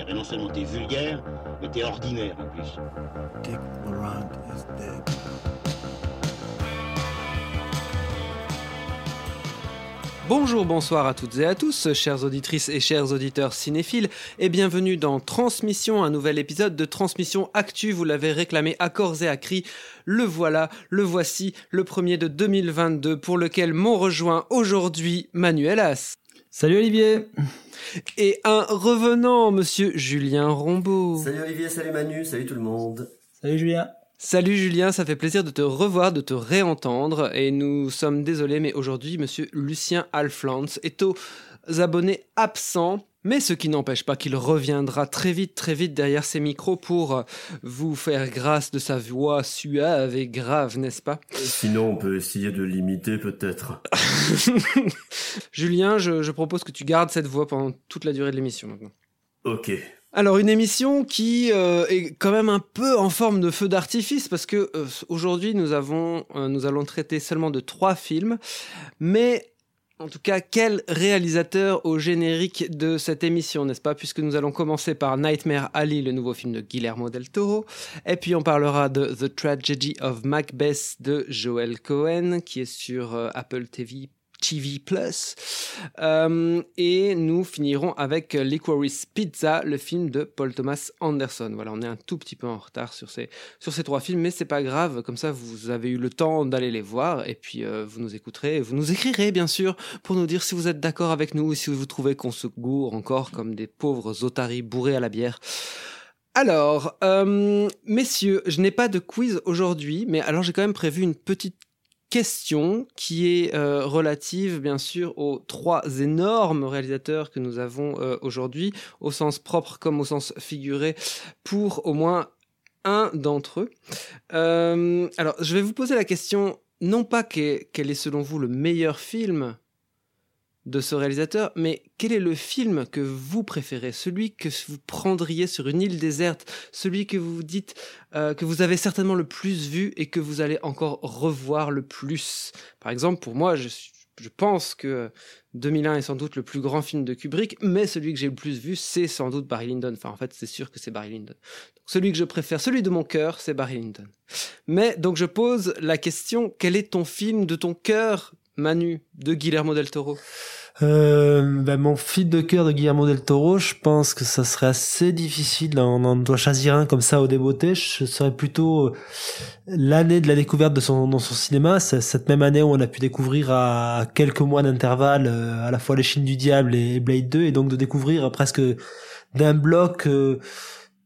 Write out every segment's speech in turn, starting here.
Eh ben non seulement t'es vulgaire, mais t'es ordinaire en plus. Dick is dead. Bonjour, bonsoir à toutes et à tous, chères auditrices et chers auditeurs cinéphiles, et bienvenue dans Transmission, un nouvel épisode de Transmission Actu. Vous l'avez réclamé à corps et à cri. Le voilà, le voici, le premier de 2022, pour lequel m'ont rejoint aujourd'hui Manuel As. Salut Olivier Et un revenant, monsieur Julien Rombaud. Salut Olivier, salut Manu, salut tout le monde. Salut Julien Salut Julien, ça fait plaisir de te revoir, de te réentendre, et nous sommes désolés, mais aujourd'hui, monsieur Lucien Alflans est aux abonnés absents, mais ce qui n'empêche pas qu'il reviendra très vite, très vite derrière ses micros pour vous faire grâce de sa voix suave et grave, n'est-ce pas? Sinon, on peut essayer de l'imiter peut-être. Julien, je, je propose que tu gardes cette voix pendant toute la durée de l'émission maintenant. Ok. Alors une émission qui euh, est quand même un peu en forme de feu d'artifice parce que euh, aujourd'hui nous avons euh, nous allons traiter seulement de trois films, mais en tout cas quel réalisateur au générique de cette émission n'est-ce pas? Puisque nous allons commencer par Nightmare Alley le nouveau film de Guillermo del Toro. Et puis on parlera de The Tragedy of Macbeth de Joel Cohen qui est sur Apple TV TV Plus. Euh, et nous finirons avec Licorice Pizza, le film de Paul Thomas Anderson. Voilà, on est un tout petit peu en retard sur ces, sur ces trois films, mais c'est pas grave. Comme ça, vous avez eu le temps d'aller les voir et puis euh, vous nous écouterez, vous nous écrirez bien sûr pour nous dire si vous êtes d'accord avec nous ou si vous trouvez qu'on se gourre encore comme des pauvres otaries bourrés à la bière. Alors, euh, messieurs, je n'ai pas de quiz aujourd'hui, mais alors j'ai quand même prévu une petite question qui est euh, relative bien sûr aux trois énormes réalisateurs que nous avons euh, aujourd'hui, au sens propre comme au sens figuré, pour au moins un d'entre eux. Euh, alors, je vais vous poser la question, non pas que- quel est selon vous le meilleur film de ce réalisateur, mais quel est le film que vous préférez, celui que vous prendriez sur une île déserte, celui que vous dites euh, que vous avez certainement le plus vu et que vous allez encore revoir le plus? Par exemple, pour moi, je, je pense que 2001 est sans doute le plus grand film de Kubrick, mais celui que j'ai le plus vu, c'est sans doute Barry Lyndon. Enfin, en fait, c'est sûr que c'est Barry Lyndon. Donc, celui que je préfère, celui de mon cœur, c'est Barry Lyndon. Mais donc, je pose la question quel est ton film de ton cœur, Manu, de Guillermo del Toro euh, ben, Mon fil de cœur de Guillermo del Toro, je pense que ça serait assez difficile. On en doit choisir un comme ça au débeauté. Je serais plutôt euh, l'année de la découverte de son, dans son cinéma. Cette même année où on a pu découvrir à quelques mois d'intervalle euh, à la fois Les Chines du Diable et Blade 2 et donc de découvrir presque d'un bloc euh,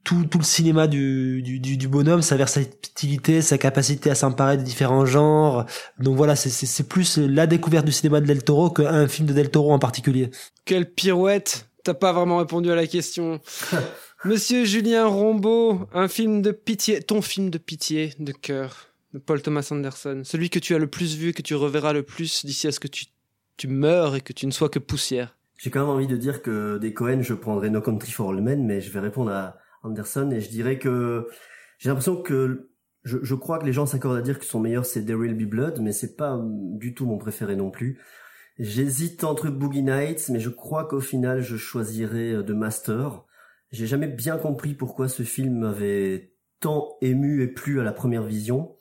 tout, tout le cinéma du, du, du, du bonhomme, sa versatilité, sa capacité à s'emparer de différents genres. Donc voilà, c'est- c'est c'est plus la découverte du cinéma de Del Toro qu'un film de Del Toro en particulier. Quelle pirouette T'as pas vraiment répondu à la question. Monsieur Julien Rombaud, un film de pitié, ton film de pitié, de cœur, de Paul Thomas Anderson, celui que tu as le plus vu, que tu reverras le plus d'ici à ce que tu, tu meurs et que tu ne sois que poussière. J'ai quand même envie de dire que des Cohen, je prendrais No Country for All Men, mais je vais répondre à Anderson et je dirais que j'ai l'impression que je, crois que les gens s'accordent à dire que son meilleur c'est There Will Be Blood, mais c'est pas du tout mon préféré non plus. J'hésite entre Boogie Nights, mais je crois qu'au final je choisirais euh, The Master. J'ai jamais bien compris pourquoi ce film m'avait tant ému et plu à la première vision.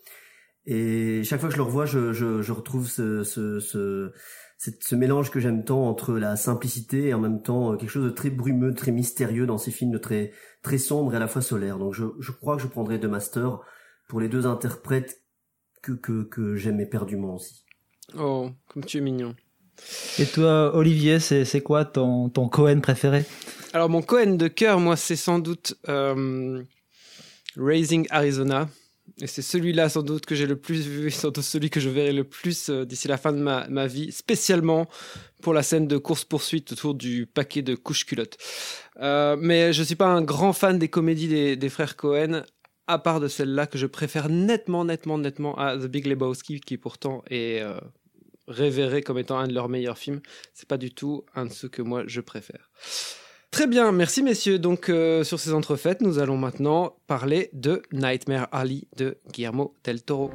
Et chaque fois que je le revois, je, je, je retrouve ce, ce, ce, ce mélange que j'aime tant entre la simplicité et en même temps euh, quelque chose de très brumeux, très mystérieux dans ces films de très très sombres et à la fois solaires. Donc je, je crois que je prendrai The Master pour les deux interprètes que que, que j'aime éperdument aussi. Oh, comme tu es mignon. Et toi, Olivier, c'est c'est quoi ton, ton Cohen préféré? Alors mon Cohen de cœur, moi, c'est sans doute euh, Raising Arizona. Et c'est celui-là sans doute que j'ai le plus vu, sans doute celui que je verrai le plus euh, d'ici la fin de ma, vie, spécialement pour la scène de course-poursuite autour du paquet de couches-culottes. Euh, mais je suis pas un grand fan des comédies des, des frères Cohen, à part de celle-là que je préfère nettement, nettement, nettement à The Big Lebowski, qui pourtant est euh, révéré comme étant un de leurs meilleurs films. C'est pas du tout un de ceux que moi je préfère. Très bien, merci messieurs. Donc euh, sur ces entrefaites, nous allons maintenant parler de Nightmare Alley de Guillermo del Toro.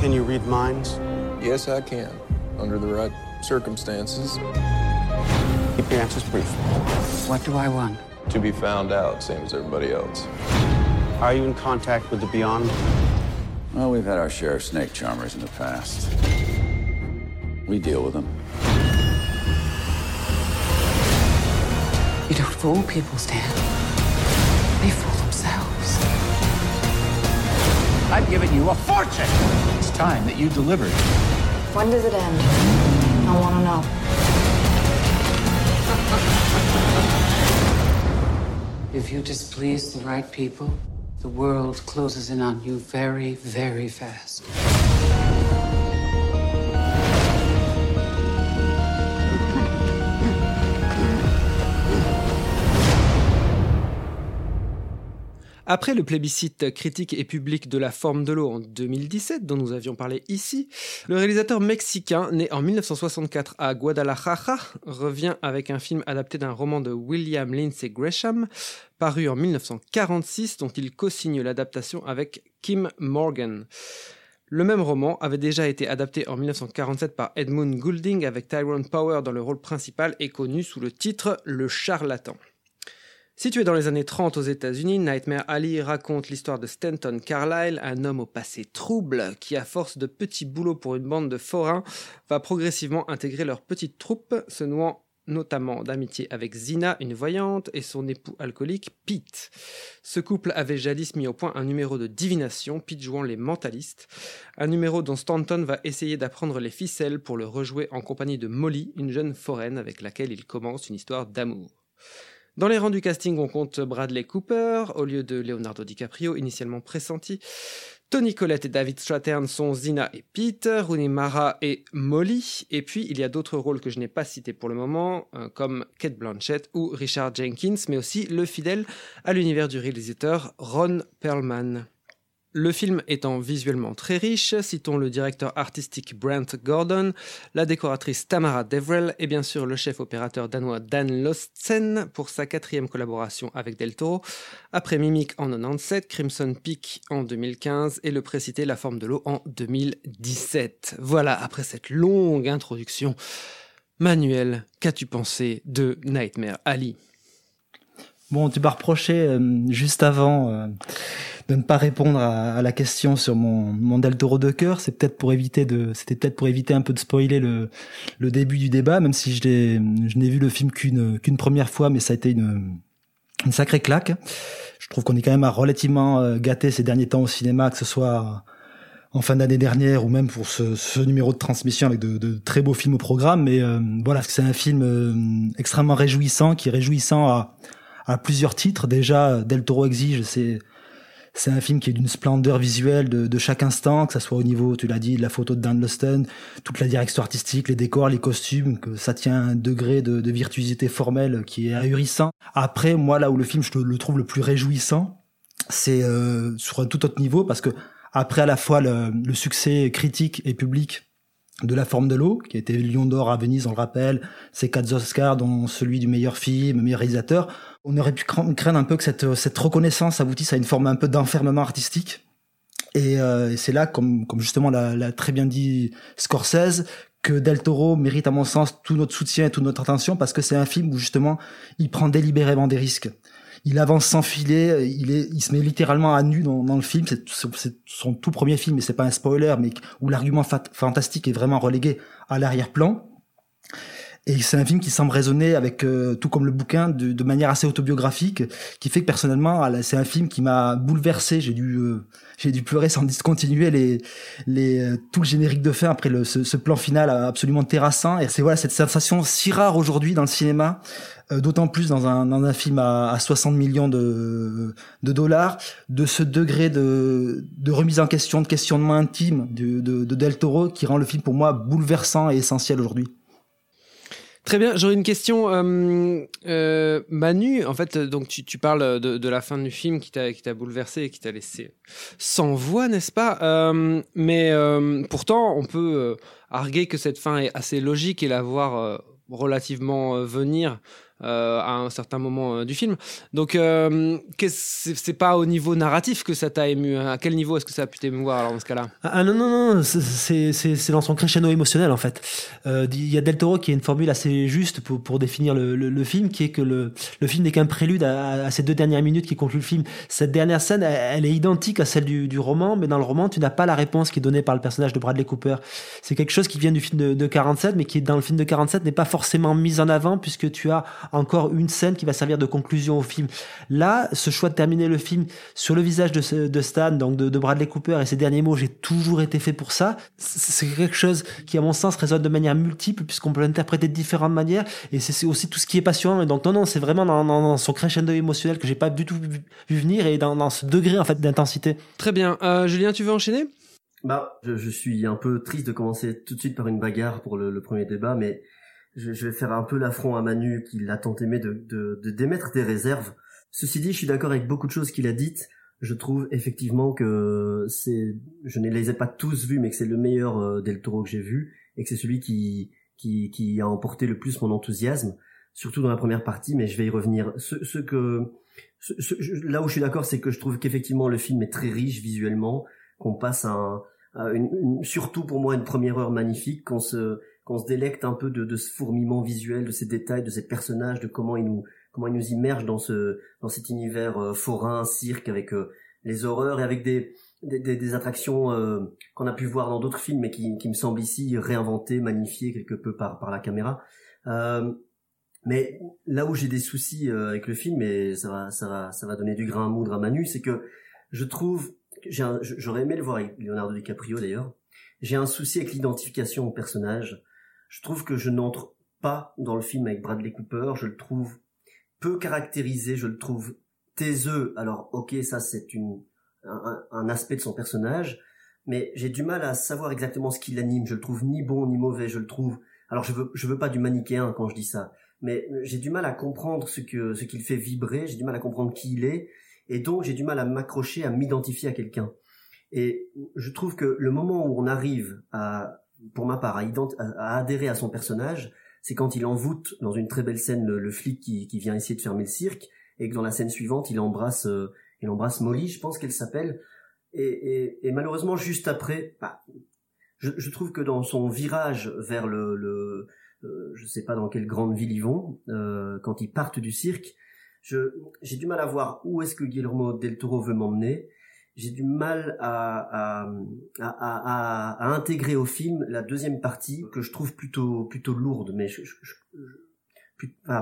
Can you read minds? Yes, I can, under the right circumstances. Keep your answers brief. What do I want? To be found out, same as everybody else. Are you in contact with the Beyond? Well, we've had our share of snake charmers in the past. We deal with them. You don't fool people, Stan. They fool themselves. I've given you a fortune. It's time that you delivered. When does it end? I want to know. If you displease the right people, the world closes in on you very, very fast. Après le plébiscite critique et public de La forme de l'eau en 2017, dont nous avions parlé ici, le réalisateur mexicain, né en 1964 à Guadalajara, revient avec un film adapté d'un roman de William Lindsay Gresham, paru en 1946, dont il co-signe l'adaptation avec Kim Morgan. Le même roman avait déjà été adapté en 1947 par Edmund Goulding avec Tyrone Power dans le rôle principal et connu sous le titre Le charlatan. Situé dans les années 30 aux États-Unis, Nightmare Alley raconte l'histoire de Stanton Carlyle, un homme au passé trouble qui, à force de petits boulots pour une bande de forains, va progressivement intégrer leur petite troupe, se nouant notamment d'amitié avec Zina, une voyante, et son époux alcoolique, Pete. Ce couple avait jadis mis au point un numéro de divination, Pete jouant les mentalistes, un numéro dont Stanton va essayer d'apprendre les ficelles pour le rejouer en compagnie de Molly, une jeune foraine avec laquelle il commence une histoire d'amour. Dans les rangs du casting, on compte Bradley Cooper au lieu de Leonardo DiCaprio, initialement pressenti. Tony Collette et David Strathairn sont Zina et Pete, Rooney Mara et Molly. Et puis, il y a d'autres rôles que je n'ai pas cités pour le moment, euh, comme Kate Blanchett ou Richard Jenkins, mais aussi le fidèle à l'univers du réalisateur Ron Perlman. Le film étant visuellement très riche, citons le directeur artistique Brent Gordon, la décoratrice Tamara Devrel et bien sûr le chef opérateur danois Dan Lostsen pour sa quatrième collaboration avec Del Toro, après Mimic en 97, Crimson Peak en 2015 et le précité La forme de l'eau en 2017. Voilà, après cette longue introduction, Manuel, qu'as-tu pensé de Nightmare Alley? Bon, tu m'as reproché euh, juste avant euh, de ne pas répondre à, à la question sur mon, mon Del Toro de cœur. C'est peut-être pour éviter de, c'était peut-être pour éviter un peu de spoiler le, le début du débat, même si je l'ai, je n'ai vu le film qu'une qu'une première fois, mais ça a été une une sacrée claque. Je trouve qu'on est quand même relativement euh, gâté ces derniers temps au cinéma, que ce soit en fin d'année dernière ou même pour ce, ce, numéro de transmission avec de, de, très beaux films au programme. Mais euh, voilà, c'est un film euh, extrêmement réjouissant, qui est réjouissant à, à plusieurs titres. Déjà, Del Toro exige, c'est c'est un film qui est d'une splendeur visuelle de, de, chaque instant, que ça soit au niveau, tu l'as dit, de la photo de Dan Luston, toute la direction artistique, les décors, les costumes, que ça tient un degré de, de virtuosité formelle qui est ahurissant. Après, moi, là où le film, je le trouve le plus réjouissant, c'est euh, sur un tout autre niveau, parce que après à la fois le, le succès critique et public de la forme de l'eau, qui a été Lion d'or à Venise, on le rappelle, c'est quatre Oscars, dont celui du meilleur film, meilleur réalisateur. On aurait pu craindre un peu que cette, cette reconnaissance aboutisse à une forme un peu d'enfermement artistique. Et, euh, c'est là, comme, comme justement l'a très bien dit Scorsese, que Del Toro mérite à mon sens tout notre soutien et toute notre attention parce que c'est un film où justement il prend délibérément des risques il avance sans filet, il est, il se met littéralement à nu dans, dans le film. C'est son tout premier film, et c'est pas un spoiler, mais où l'argument fantastique est vraiment relégué à l'arrière-plan. Et c'est un film qui semble résonner avec, euh, tout comme le bouquin, de, de, manière assez autobiographique, qui fait que personnellement, c'est un film qui m'a bouleversé. J'ai dû, euh, j'ai dû pleurer sans discontinuer les, les, euh, tout le générique de fin après le, ce, ce, plan final absolument terrassant. Et c'est voilà cette sensation si rare aujourd'hui dans le cinéma, d'autant plus dans un, dans un film à, à 60 millions de, de dollars, de ce degré de, de remise en question, de questionnement intime de, de, de Del Toro qui rend le film pour moi bouleversant et essentiel aujourd'hui. Très bien, j'aurais une question. Euh, euh, Manu, en fait, donc tu, tu parles de, la fin du film qui t'a bouleversé et qui t'a laissé sans voix, n'est-ce pas? Euh, Mais pourtant, on peut arguer que cette fin est assez logique et la voir relativement venir euh, à un certain moment euh, du film. Donc, euh, c'est pas au niveau narratif que ça t'a ému. hein. À quel niveau est-ce que ça a pu t'émouvoir dans ce cas-là? Ah non, non, non, c'est- dans son crescendo émotionnel en fait. Euh, Il y a Del Toro qui a une formule assez juste pour, définir le, film, qui est que le, film n'est qu'un prélude à, ces deux dernières minutes qui concluent le film. Cette dernière scène, elle, est identique à celle du, roman, mais dans le roman, tu n'as pas la réponse qui est donnée par le personnage de Bradley Cooper. C'est quelque chose qui vient du film de, de 47, mais qui dans le film de 47 n'est pas forcément mis en avant puisque tu as encore une scène qui va servir de conclusion au film. Là, ce choix de terminer le film sur le visage de, ce- de Stan, donc de, de Bradley Cooper et ses derniers mots, j'ai toujours été fait pour ça. C'est quelque chose qui, à mon sens, résonne de manière multiple puisqu'on peut l'interpréter de différentes manières et c'est c'est aussi tout ce qui est passionnant. Et donc, non, non, c'est vraiment dans, dans- dans son crescendo émotionnel que j'ai pas du tout vu, vu venir et dans, dans ce degré, en fait, d'intensité. Très bien. Euh, Julien, tu veux enchaîner? Bah, je, je suis un peu triste de commencer tout de suite par une bagarre pour le, le premier débat, mais je, je vais faire un peu l'affront à Manu qui l'a tant aimé de, de, de démettre des réserves. Ceci dit, je suis d'accord avec beaucoup de choses qu'il a dites. Je trouve effectivement que c'est, je ne les ai pas tous vus, mais que c'est le meilleur euh, Del Toro que j'ai vu et que c'est celui qui, qui, qui a emporté le plus mon enthousiasme, surtout dans la première partie, mais je vais y revenir. Ce, ce que, ce- ce- là où je suis d'accord, c'est que je trouve qu'effectivement le film est très riche visuellement, qu'on passe un, à une, une- surtout pour moi une première heure magnifique, qu'on se, qu'on se délecte un peu de, de ce fourmillement visuel, de ces détails, de ces personnages, de comment ils nous, comment ils nous immergent dans ce, dans cet univers euh, forain, cirque, avec euh, les horreurs et avec des, des, des- attractions euh, qu'on a pu voir dans d'autres films, mais qui, qui me semblent ici réinventées, magnifiées quelque peu par, par la caméra. Euh, mais là où j'ai des soucis avec le film, et ça va, ça va, ça va donner du grain à moudre à Manu, c'est que je trouve, j'aurais aimé le voir avec Leonardo DiCaprio d'ailleurs. J'ai un souci avec l'identification au personnage. Je trouve que je n'entre pas dans le film avec Bradley Cooper. Je le trouve peu caractérisé. Je le trouve taiseux. Alors, ok, ça c'est une un, un- aspect de son personnage, mais j'ai du mal à savoir exactement ce qui l'anime. Je le trouve ni bon ni mauvais. Je le trouve. Alors, je veux, je veux pas du manichéen quand je dis ça, mais j'ai du mal à comprendre ce que ce qu'il fait vibrer. J'ai du mal à comprendre qui il est, et donc j'ai du mal à m'accrocher, à m'identifier à quelqu'un. Et je trouve que le moment où on arrive à, pour ma part, à, adhérer à son personnage, c'est quand il envoûte dans une très belle scène le, flic qui, vient essayer de fermer le cirque, et que dans la scène suivante, il embrasse, euh, il embrasse Molly, je pense qu'elle s'appelle. Et, malheureusement, juste après, bah, je, trouve que dans son virage vers le, le euh, je sais pas dans quelle grande ville ils vont, euh, quand ils partent du cirque, j'ai du mal à voir où est-ce que Guillermo del Toro veut m'emmener. J'ai du mal à, à, à, à, intégrer au film la deuxième partie que je trouve plutôt plutôt lourde, mais je, je- je-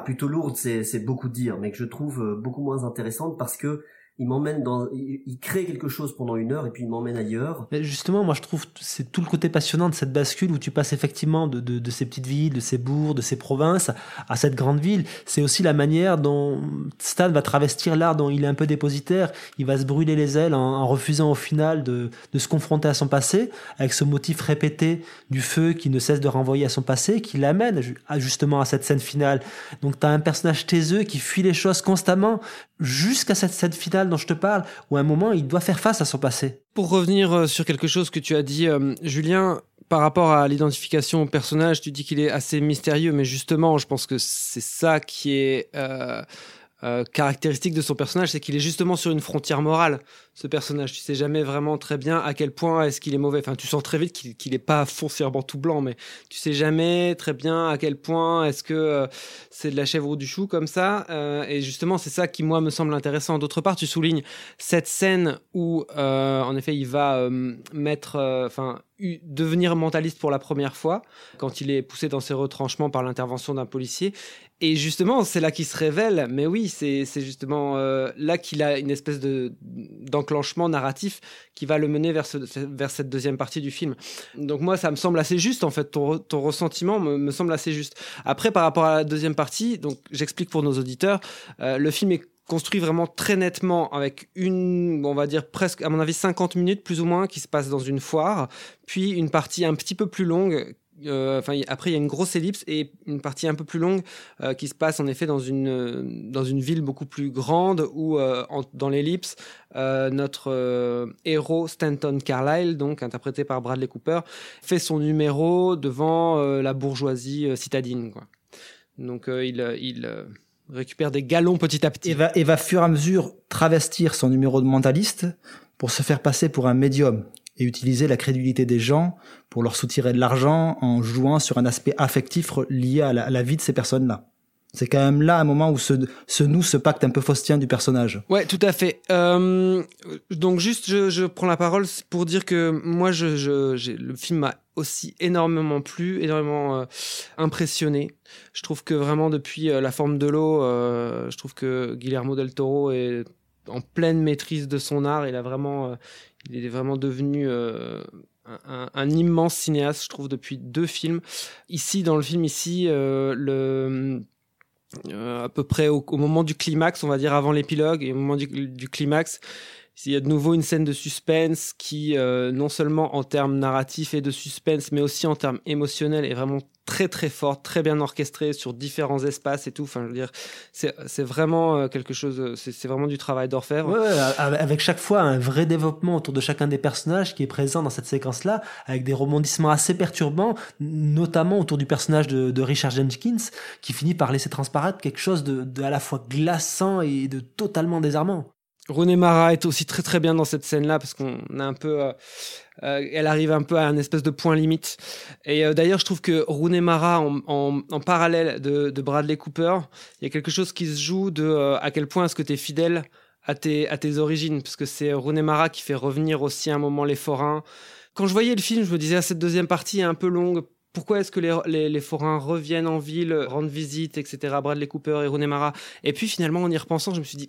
plutôt lourde, c'est c'est beaucoup dire, mais que je trouve euh, beaucoup moins intéressante parce que il m'emmène dans, il, crée quelque chose pendant une heure et puis il m'emmène ailleurs. Justement, moi je trouve c'est tout le côté passionnant de cette bascule où tu passes effectivement de, de, ces petites villes, de ces bourgs, de ces provinces à cette grande ville. C'est aussi la manière dont Stan va travestir l'art dont il est un peu dépositaire. Il va se brûler les ailes en, refusant au final de, de se confronter à son passé, avec ce motif répété du feu qui ne cesse de renvoyer à son passé, qui l'amène justement à cette scène finale. Donc tu as un personnage taiseux qui fuit les choses constamment jusqu'à cette scène finale dont je te parle, où à un moment il doit faire face à son passé. Pour revenir euh, sur quelque chose que tu as dit, euh, Julien, par rapport à l'identification au personnage, tu dis qu'il est assez mystérieux, mais justement, je pense que c'est ça qui est euh, caractéristique de son personnage, c'est qu'il est justement sur une frontière morale, ce personnage. Tu sais jamais vraiment très bien à quel point est-ce qu'il est mauvais. Enfin, tu sens très vite qu'il qu'il est pas foncièrement tout blanc, mais tu sais jamais très bien à quel point est-ce que euh, c'est de la chèvre ou du chou comme ça. Euh, et justement, c'est ça qui, moi, me semble intéressant. D'autre part, tu soulignes cette scène où, euh, en effet, il va mettre, enfin, devenir mentaliste pour la première fois, quand il est poussé dans ses retranchements par l'intervention d'un policier. Et justement, c'est là qu'il se révèle. Mais oui, c'est justement là qu'il a une espèce de d'enclenchement narratif qui va le mener vers, ce, vers cette deuxième partie du film. Donc moi, ça me semble assez juste, en fait. Ton, re- ton ressentiment me, me semble assez juste. Après, par rapport à la deuxième partie, donc j'explique pour nos auditeurs, euh, le film est construit vraiment très nettement avec une, on va dire presque, à mon avis, 50 minutes plus ou moins qui se passe dans une foire, puis une partie un petit peu plus longue. Euh, après, il y a une grosse ellipse et une partie un peu plus longue euh, qui se passe en effet dans une euh, dans une ville beaucoup plus grande où dans l'ellipse notre héros Stanton Carlyle, donc interprété par Bradley Cooper, fait son numéro devant la bourgeoisie citadine. Donc il, il récupère des galons petit à petit. Et va, et va fur et à mesure travestir son numéro de mentaliste pour se faire passer pour un médium et utiliser la crédulité des gens pour leur soutirer de l'argent en jouant sur un aspect affectif lié à la, vie de ces personnes-là. C'est quand même là un moment où se, se noue ce pacte un peu faustien du personnage. Ouais, tout à fait. Euh, donc juste, je, prends la parole pour dire que moi, le film m'a aussi énormément plu, énormément euh, impressionné. Je trouve que vraiment depuis euh, La forme de l'eau, je trouve que Guillermo del Toro est en pleine maîtrise de son art. Il a vraiment, il est vraiment devenu euh, un, immense cinéaste, je trouve, depuis deux films. Ici, dans le film, ici, euh, euh, à peu près au, moment du climax, on va dire avant l'épilogue et au moment du climax, il y a de nouveau une scène de suspense qui, euh, non seulement en termes narratifs et de suspense, mais aussi en termes émotionnels, est vraiment très très forte, très bien orchestrée sur différents espaces et tout. Enfin, je veux dire, c'est vraiment euh, quelque chose, c'est c'est vraiment du travail d'orfèvre. Ouais, avec chaque fois un vrai développement autour de chacun des personnages qui est présent dans cette séquence-là, avec des rebondissements assez perturbants, notamment autour du personnage de, de Richard Jenkins, qui finit par laisser transparaître quelque chose de, de à la fois glaçant et de totalement désarmant. Rooney Mara est aussi très très bien dans cette scène-là parce qu'on a un peu, euh, euh, elle arrive un peu à un espèce de point limite. Et euh, d'ailleurs, je trouve que Rooney Mara, en, parallèle de, Bradley Cooper, il y a quelque chose qui se joue de à quel point est-ce que tu es fidèle à tes, à tes origines, parce que c'est Rooney Mara qui fait revenir aussi un moment les forains. Quand je voyais le film, je me disais, ah, cette deuxième partie est un peu longue. Pourquoi est-ce que les, les, les, forains reviennent en ville, rendent visite, etc. Bradley Cooper et Rooney Mara? Et puis finalement, en y repensant, je me suis dit,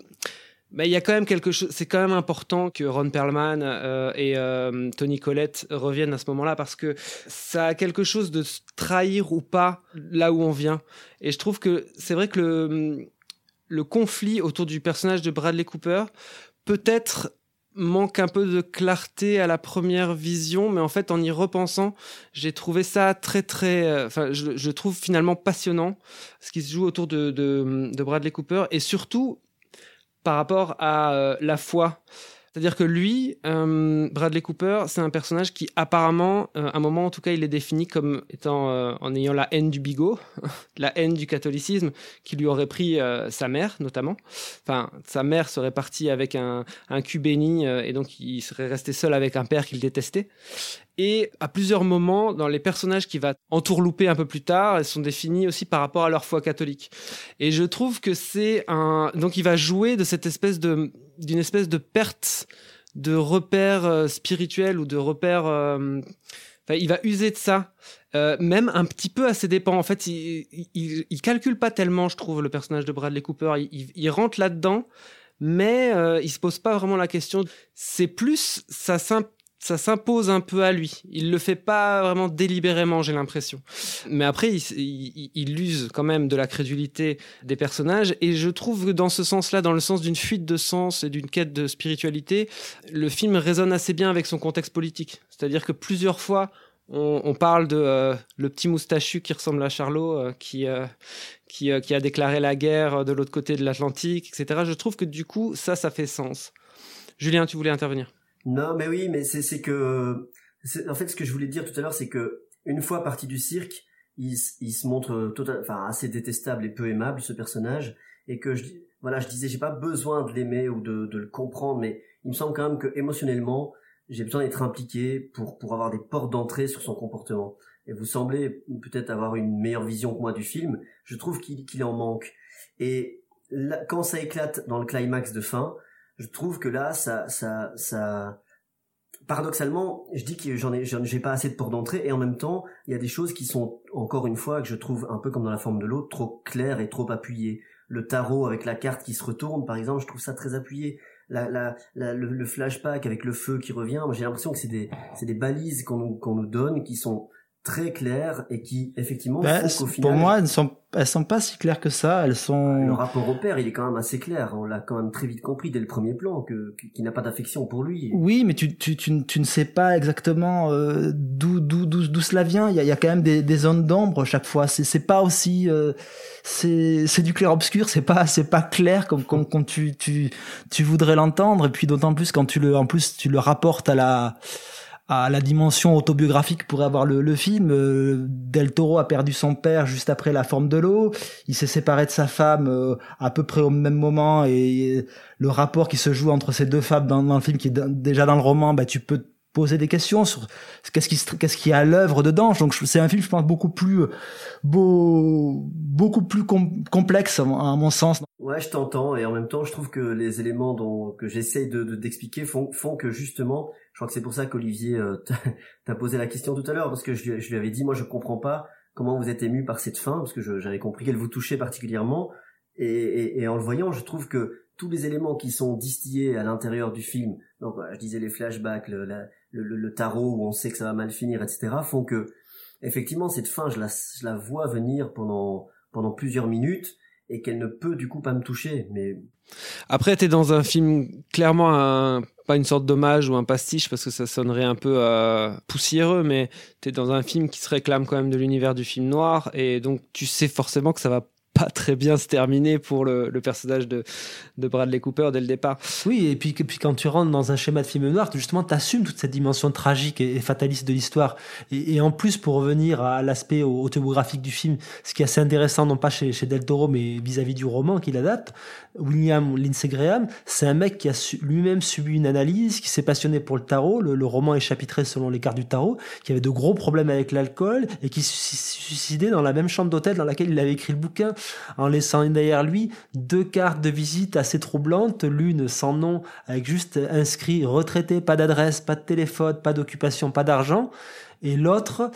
mais il y a quand même quelque chose. C'est quand même important que Ron Perlman euh, et euh, Tony Collette reviennent à ce moment-là parce que ça a quelque chose de trahir ou pas là où on vient. Et je trouve que c'est vrai que le, le conflit autour du personnage de Bradley Cooper peut-être manque un peu de clarté à la première vision, mais en fait, en y repensant, j'ai trouvé ça très, très. Enfin, euh, je, je, trouve finalement passionnant ce qui se joue autour de, de Bradley Cooper et surtout par rapport à euh, la foi. C'est-à-dire que lui, euh, Bradley Cooper, c'est un personnage qui apparemment, euh, à un moment en tout cas, il est défini comme étant en ayant la haine du bigot, la haine du catholicisme, qui lui aurait pris sa mère notamment. Enfin, sa mère serait partie avec un, un cul béni et donc il serait resté seul avec un père qu'il détestait. Et à plusieurs moments, dans les personnages qui va entourlouper un peu plus tard, elles sont définies aussi par rapport à leur foi catholique. Et je trouve que c'est un, donc il va jouer de cette espèce de, d'une espèce de perte de repères euh, spirituels ou de repères, euh, enfin, il va user de ça. Euh, même un petit peu à ses dépens. En fait, il, il, calcule pas tellement, je trouve, le personnage de Bradley Cooper. Il, rentre là-dedans, mais euh, il se pose pas vraiment la question. C'est plus ça ça s'impose un peu à lui. Il le fait pas vraiment délibérément, j'ai l'impression. Mais après, il, il, use quand même de la crédulité des personnages. Et je trouve que dans ce sens-là, dans le sens d'une fuite de sens et d'une quête de spiritualité, le film résonne assez bien avec son contexte politique. C'est-à-dire que plusieurs fois, on, on parle de euh, le petit moustachu qui ressemble à Charlot, euh, qui, euh, qui, qui, a déclaré la guerre de l'autre côté de l'Atlantique, etc. Je trouve que du coup, ça, ça fait sens. Julien, tu voulais intervenir? Non, mais oui, mais c'est que en fait ce que je voulais dire tout à l'heure, c'est que une fois parti du cirque, il, il se montre total, enfin assez détestable et peu aimable ce personnage, et que je voilà, je disais j'ai pas besoin de l'aimer ou de, de, le comprendre, mais il me semble quand même que émotionnellement j'ai besoin d'être impliqué pour pour avoir des portes d'entrée sur son comportement. Et vous semblez peut-être avoir une meilleure vision que moi du film. Je trouve qu'il qu en manque. Et là, quand ça éclate dans le climax de fin, je trouve que là, ça, ça, ça, paradoxalement, je dis que j'en ai, j'ai pas assez de porte d'entrée, et en même temps, il y a des choses qui sont encore une fois que je trouve un peu comme dans la forme de l'autre, trop claires et trop appuyées. Le tarot avec la carte qui se retourne, par exemple, je trouve ça très appuyé. La, la, le, flashback avec le feu qui revient, j'ai l'impression que c'est des, c'est des balises qu'on nous, qu'on nous donne qui sont très claires et qui effectivement font final pour moi elles sont elles sont pas si claires que ça. Elles sont le rapport au père il est quand même assez clair. On l'a quand même très vite compris dès le premier plan que qu'il n'a pas d'affection pour lui. Oui mais tu tu tu, tu ne sais pas exactement euh, d'où d'où d'où d'où cela vient. Il y a, il y a quand même des, des zones d'ombre chaque fois. C'est c'est pas aussi euh, c'est c'est du clair obscur c'est pas c'est pas clair comme comme, comme tu tu tu voudrais l'entendre. Et puis d'autant plus quand tu le en plus tu le rapportes à la à la dimension autobiographique pourrait avoir le, le film. Euh, Del Toro a perdu son père juste après La forme de l'eau. Il s'est séparé de sa femme euh, à peu près au même moment et le rapport qui se joue entre ces deux femmes dans, dans le film qui est déjà dans le roman, bah tu peux poser des questions sur qu'est-ce qui qu'est-ce est à l'œuvre dedans. Donc c'est un film je pense beaucoup plus beau beaucoup plus complexe à mon sens. Ouais je t'entends. Et en même temps je trouve que les éléments dont que j'essaye de d'expliquer font font que justement je crois que c'est pour ça qu'Olivier euh, t'a posé la question tout à l'heure parce que je, je lui avais dit moi je comprends pas comment vous êtes ému par cette fin parce que j'avais compris qu'elle vous touchait particulièrement. Et, et, et en le voyant je trouve que tous les éléments qui sont distillés à l'intérieur du film, donc je disais les flashbacks, le, la, le, tarot où on sait que ça va mal finir, etc., font que effectivement cette fin, je la, je la vois venir pendant pendant plusieurs minutes et qu'elle ne peut du coup pas me toucher. Mais après, t'es dans un film clairement pas une sorte d'hommage ou un pastiche parce que ça sonnerait un peu euh, poussiéreux, mais t'es dans un film qui se réclame quand même de l'univers du film noir et donc tu sais forcément que ça va pas très bien se terminer pour le, personnage de, de Bradley Cooper dès le départ. Oui, et puis, quand tu rentres dans un schéma de film noir, justement, tu assumes toute cette dimension tragique et, fataliste de l'histoire. Et, en plus, pour revenir à l'aspect autobiographique du film, ce qui est assez intéressant, non pas chez, Del Toro, mais vis-à-vis du roman qu'il adapte, William Lindsay Graham, c'est un mec qui a lui-même subi une analyse, qui s'est passionné pour le tarot. Le, le, roman est chapitré selon les cartes du tarot, qui avait de gros problèmes avec l'alcool et qui s'est suicidé dans la même chambre d'hôtel dans laquelle il avait écrit le bouquin en laissant derrière lui deux cartes de visite assez troublantes, l'une sans nom, avec juste inscrit retraité, pas d'adresse, pas de téléphone, pas d'occupation, pas d'argent, et l'autre,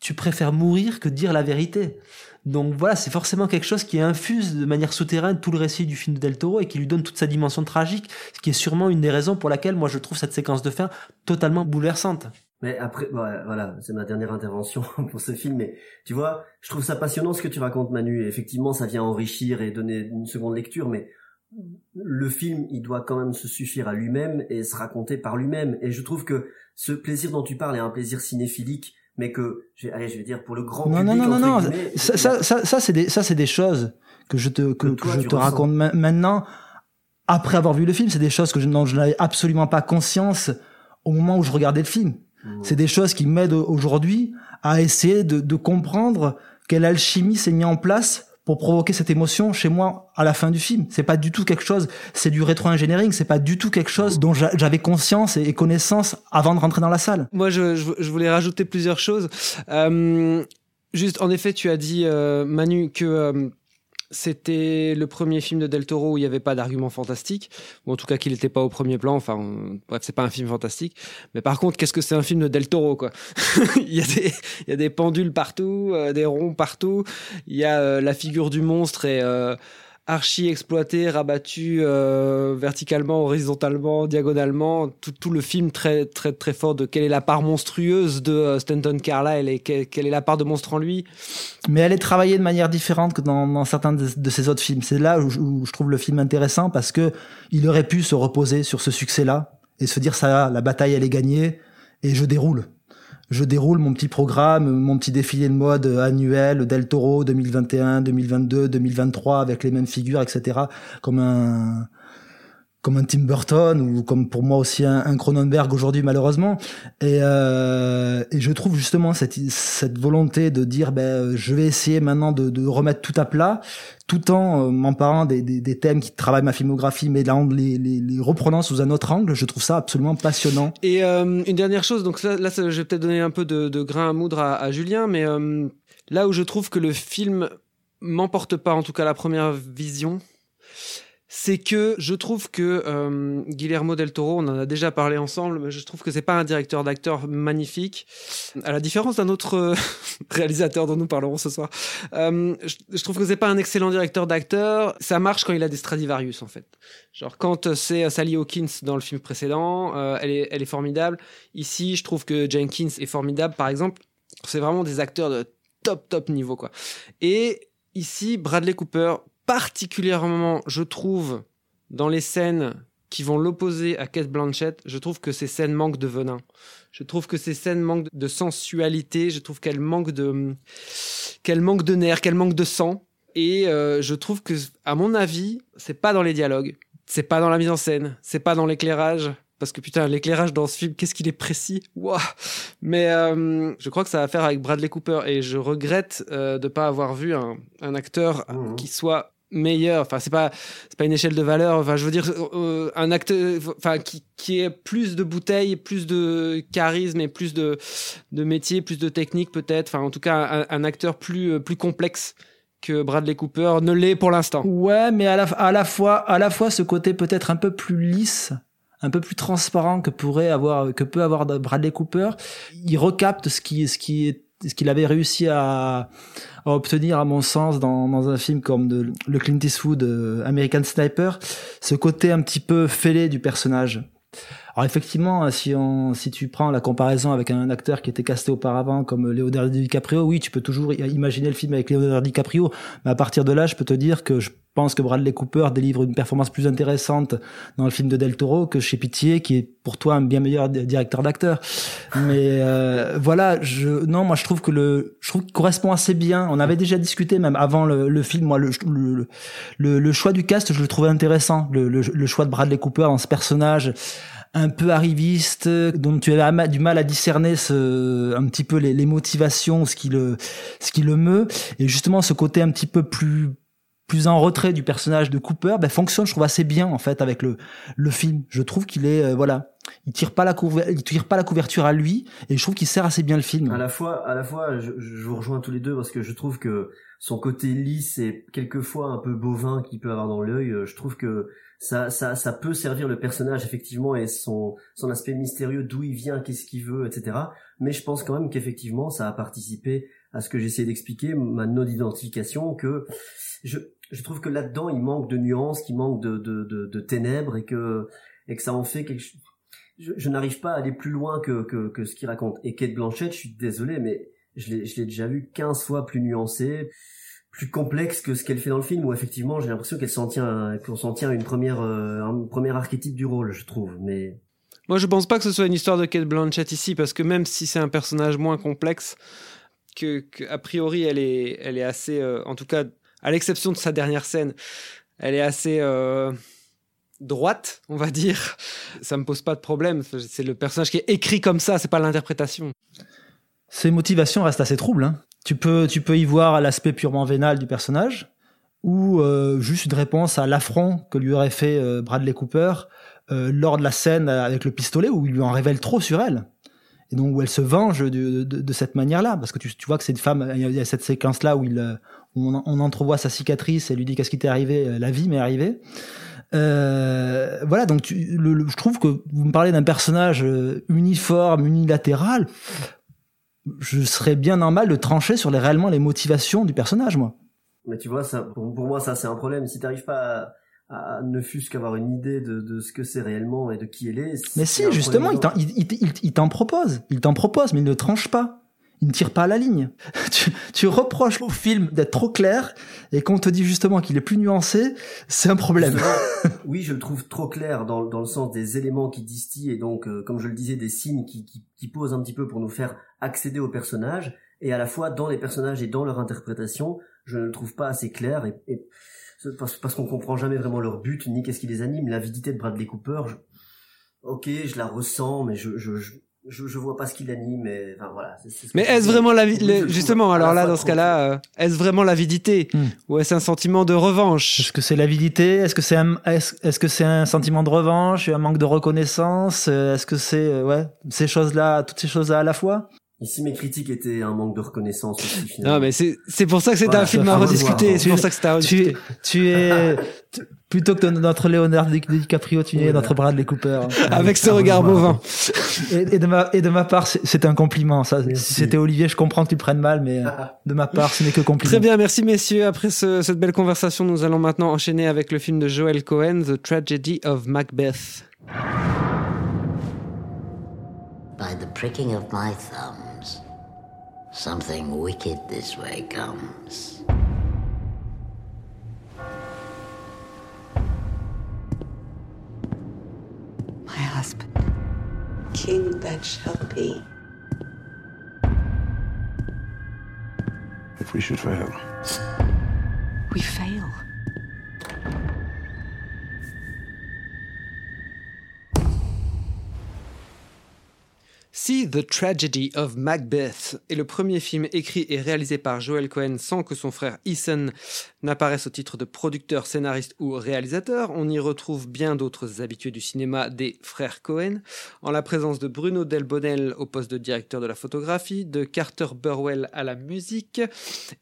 tu préfères mourir que dire la vérité. Donc voilà, c'est forcément quelque chose qui infuse de manière souterraine tout le récit du film de Del Toro et qui lui donne toute sa dimension tragique, ce qui est sûrement une des raisons pour laquelle moi je trouve cette séquence de fin totalement bouleversante. Mais après, voilà, c'est ma dernière intervention pour ce film. Mais tu vois, je trouve ça passionnant ce que tu racontes, Manu. Et effectivement, ça vient enrichir et donner une seconde lecture. Mais le film, il doit quand même se suffire à lui-même et se raconter par lui-même. Et je trouve que ce plaisir dont tu parles est un plaisir cinéphilique, mais que, allez, je vais dire pour le grand non, public. Non, non, non, non. Ça, ça, ça, ça c'est des, ça, c'est des choses que je te, que, que, je te raconte maintenant. Après avoir vu le film, c'est des choses que je, dont je n'avais absolument pas conscience au moment où je regardais le film. C'est des choses qui m'aident aujourd'hui à essayer de, de comprendre quelle alchimie s'est mise en place pour provoquer cette émotion chez moi à la fin du film. C'est pas du tout quelque chose, c'est du rétro-engineering, c'est pas du tout quelque chose dont j'avais conscience et connaissance avant de rentrer dans la salle. Moi, je, je, voulais rajouter plusieurs choses. Euh, juste, en effet, tu as dit, euh, Manu, que euh, c'était le premier film de Del Toro où il n'y avait pas d'argument fantastique, ou en tout cas qu'il n'était pas au premier plan. Enfin, bref, c'est pas un film fantastique. Mais par contre, qu'est-ce que c'est un film de Del Toro, quoi? Il y a des, il y a des pendules partout, euh, des ronds partout. Il y a euh, la figure du monstre et euh, archi exploité, rabattu euh, verticalement, horizontalement, diagonalement, tout, tout, le film très très très fort de quelle est la part monstrueuse de euh, Stanton Carlyle et quelle, est la part de monstre en lui? Mais elle est travaillée de manière différente que dans, dans certains de, de, ses autres films. C'est là où, où, je trouve le film intéressant parce que il aurait pu se reposer sur ce succès-là et se dire ça, la bataille elle est gagnée et je déroule je déroule mon petit programme, mon petit défilé de mode annuel Del Toro 2021, 2022, 2023 avec les mêmes figures, etc. Comme un comme un Tim Burton ou comme pour moi aussi un, Cronenberg aujourd'hui malheureusement. Et, euh, et je trouve justement cette, cette volonté de dire ben je vais essayer maintenant de, de remettre tout à plat tout en euh, m'emparant des, des, des, thèmes qui travaillent ma filmographie mais là les, les, les reprenant sous un autre angle. Je trouve ça absolument passionnant. Et euh, une dernière chose. Donc là, là je vais peut-être donner un peu de, de, grain à moudre à, à Julien mais euh, là où je trouve que le film m'emporte pas en tout cas la première vision c'est que je trouve que euh, Guillermo del Toro, on en a déjà parlé ensemble, mais je trouve que c'est pas un directeur d'acteur magnifique, à la différence d'un autre euh, réalisateur dont nous parlerons ce soir. Euh, je, trouve que c'est pas un excellent directeur d'acteur. Ça marche quand il a des Stradivarius en fait. Genre quand c'est Sally Hawkins dans le film précédent, elle est elle est formidable. Ici, je trouve que Jenkins est formidable. Par exemple, c'est vraiment des acteurs de top top niveau quoi. Et ici, Bradley Cooper particulièrement, je trouve, dans les scènes qui vont l'opposer à Kate Blanchett, je trouve que ces scènes manquent de venin. Je trouve que ces scènes manquent de sensualité. Je trouve qu'elles manquent de, qu'elles manquent de nerfs, qu'elles manquent de sang. Et euh, je trouve que, à mon avis, c'est pas dans les dialogues, c'est pas dans la mise en scène, c'est pas dans l'éclairage, parce que putain, l'éclairage dans ce film, qu'est-ce qu'il est précis? Waouh Mais euh, je crois que ça a à faire avec Bradley Cooper et je regrette euh, de pas avoir vu un, un acteur Mhm. qui soit meilleur. Enfin, c'est pas c'est pas une échelle de valeur. Enfin, je veux dire euh, un acteur, enfin qui qui ait plus de bouteilles, plus de charisme et plus de de métier, plus de technique peut-être. Enfin, en tout cas, un, un acteur plus euh, plus complexe que Bradley Cooper ne l'est pour l'instant. Ouais, mais à la, à la fois, à la fois ce côté peut-être un peu plus lisse, un peu plus transparent que pourrait avoir, que peut avoir Bradley Cooper. Il recapte ce qui, ce qui est ce qu'il avait réussi à, à, obtenir, à mon sens, dans, dans un film comme de, le Clint Eastwood euh, American Sniper, ce côté un petit peu fêlé du personnage. Alors effectivement, si on, si tu prends la comparaison avec un acteur qui était casté auparavant comme Leonardo DiCaprio, oui, tu peux toujours imaginer le film avec Leonardo DiCaprio, mais à partir de là, je peux te dire que je pense que Bradley Cooper délivre une performance plus intéressante dans le film de Del Toro que chez Pitié, qui est pour toi un bien meilleur directeur d'acteur. Mais euh, voilà, je non, moi je trouve que le, je trouve qu'il correspond assez bien. On avait déjà discuté même avant le, le film, moi le, le, le, le choix du cast, je le trouvais intéressant, le, le, le choix de Bradley Cooper dans ce personnage un peu arriviste, dont tu avais du mal à discerner ce, un petit peu les, les, motivations, ce qui le, ce qui le meut, et justement ce côté un petit peu plus plus en retrait du personnage de Cooper, ben, fonctionne, je trouve assez bien en fait avec le le film. Je trouve qu'il est euh, voilà, il tire pas la il tire pas la couverture à lui, et je trouve qu'il sert assez bien le film. À la fois, à la fois, je, je vous rejoins tous les deux parce que je trouve que son côté lisse et quelquefois un peu bovin qu'il peut avoir dans l'œil, je trouve que ça, ça, ça peut servir le personnage effectivement et son, son aspect mystérieux, d'où il vient, qu'est-ce qu'il veut, etc. Mais je pense quand même qu'effectivement ça a participé à ce que j'essayais d'expliquer, ma non identification, que je, je trouve que là-dedans il manque de nuances, qu'il manque de, de, de, ténèbres et que, et que ça en fait quelque chose. Je, je n'arrive pas à aller plus loin que, que, que ce qu'il raconte. Et Kate Blanchett, je suis désolé, mais je l'ai, je l'ai déjà vu 15 fois plus nuancée plus complexe que ce qu'elle fait dans le film où effectivement j'ai l'impression qu'elle s'en tient qu'on s'en tient à une première euh, un premier archétype du rôle je trouve mais moi je pense pas que ce soit une histoire de Kate Blanchett ici parce que même si c'est un personnage moins complexe que, que a priori elle est elle est assez euh, en tout cas à l'exception de sa dernière scène elle est assez euh, droite on va dire. Ça me pose pas de problème. C'est le personnage qui est écrit comme ça c'est pas l'interprétation. Ses motivations restent assez troubles hein. Tu peux, tu peux y voir l'aspect purement vénal du personnage, ou euh, juste une réponse à l'affront que lui aurait fait euh, Bradley Cooper euh, lors de la scène avec le pistolet, où il lui en révèle trop sur elle. Et donc où elle se venge de, de, de cette manière-là, parce que tu, tu vois que c'est une femme, il y a cette séquence-là où, il, où on, entrevoit sa cicatrice et lui dit qu'est-ce qui t'est arrivé, la vie m'est arrivée. voilà, donc tu, le, le, je trouve que vous me parlez d'un personnage uniforme, unilatéral je serais bien normal de trancher sur les réellement les motivations du personnage, moi. Mais tu vois, ça, pour, pour moi, ça c'est un problème. Si t'arrives pas à, à ne fût-ce qu'avoir une idée de, de ce que c'est réellement et de qui elle est. Mais si, justement, il t'en, il, il, il t'en propose, il t'en propose, mais il ne tranche pas. Il ne tire pas à la ligne. tu, tu reproches au film d'être trop clair et qu'on te dit justement qu'il est plus nuancé, c'est un problème. oui, je le trouve trop clair dans, dans le sens des éléments qui distillent et donc, euh, comme je le disais, des signes qui, qui, qui posent un petit peu pour nous faire accéder au personnage et à la fois dans les personnages et dans leur interprétation, je ne le trouve pas assez clair et, et parce, parce qu'on comprend jamais vraiment leur but ni qu'est-ce qui les anime. L'avidité de Bradley Cooper, je, ok, je la ressens, mais je, je, je je, je vois pas ce qui l'anime, mais enfin voilà. C est, c est mais est-ce vraiment la le, justement alors là dans ce cas-là, euh, est-ce vraiment l'avidité Hmm. ou est-ce un sentiment de revanche? Est-ce que c'est l'avidité? Est-ce que c'est un est-ce est que c'est un sentiment de revanche, un manque de reconnaissance? Est-ce que c'est euh, ouais ces choses-là, toutes ces choses-là à la fois? Ici, mes critiques étaient un manque de reconnaissance aussi, finalement? Non, mais c'est, c'est pour ça que c'est Voilà, un film à rediscuter. C'est pour ça que c'est à tu, rediscuter. tu es tu- plutôt que notre Leonardo DiCaprio, tu es notre Bradley Cooper. Avec ce regard bovin. Et, et de ma et de ma part, c'est- un compliment. Ça, si c'était Olivier, je comprends que tu le prennes mal, mais euh, de ma part, ce n'est que compliment. Très bien, merci messieurs. Après ce- cette belle conversation, nous allons maintenant enchaîner avec le film de Joel Cohen, The Tragedy of Macbeth. By the pricking of my thumbs, something wicked this way comes. My husband, king that shall be. If we should fail, We fail. See the Tragedy of Macbeth est le premier film écrit et réalisé par Joel Cohen sans que son frère Ethan n'apparaisse au titre de producteur, scénariste ou réalisateur. On y retrouve bien d'autres habitués du cinéma des frères Cohen, en la présence de Bruno Delbonnel au poste de directeur de la photographie, de Carter Burwell à la musique,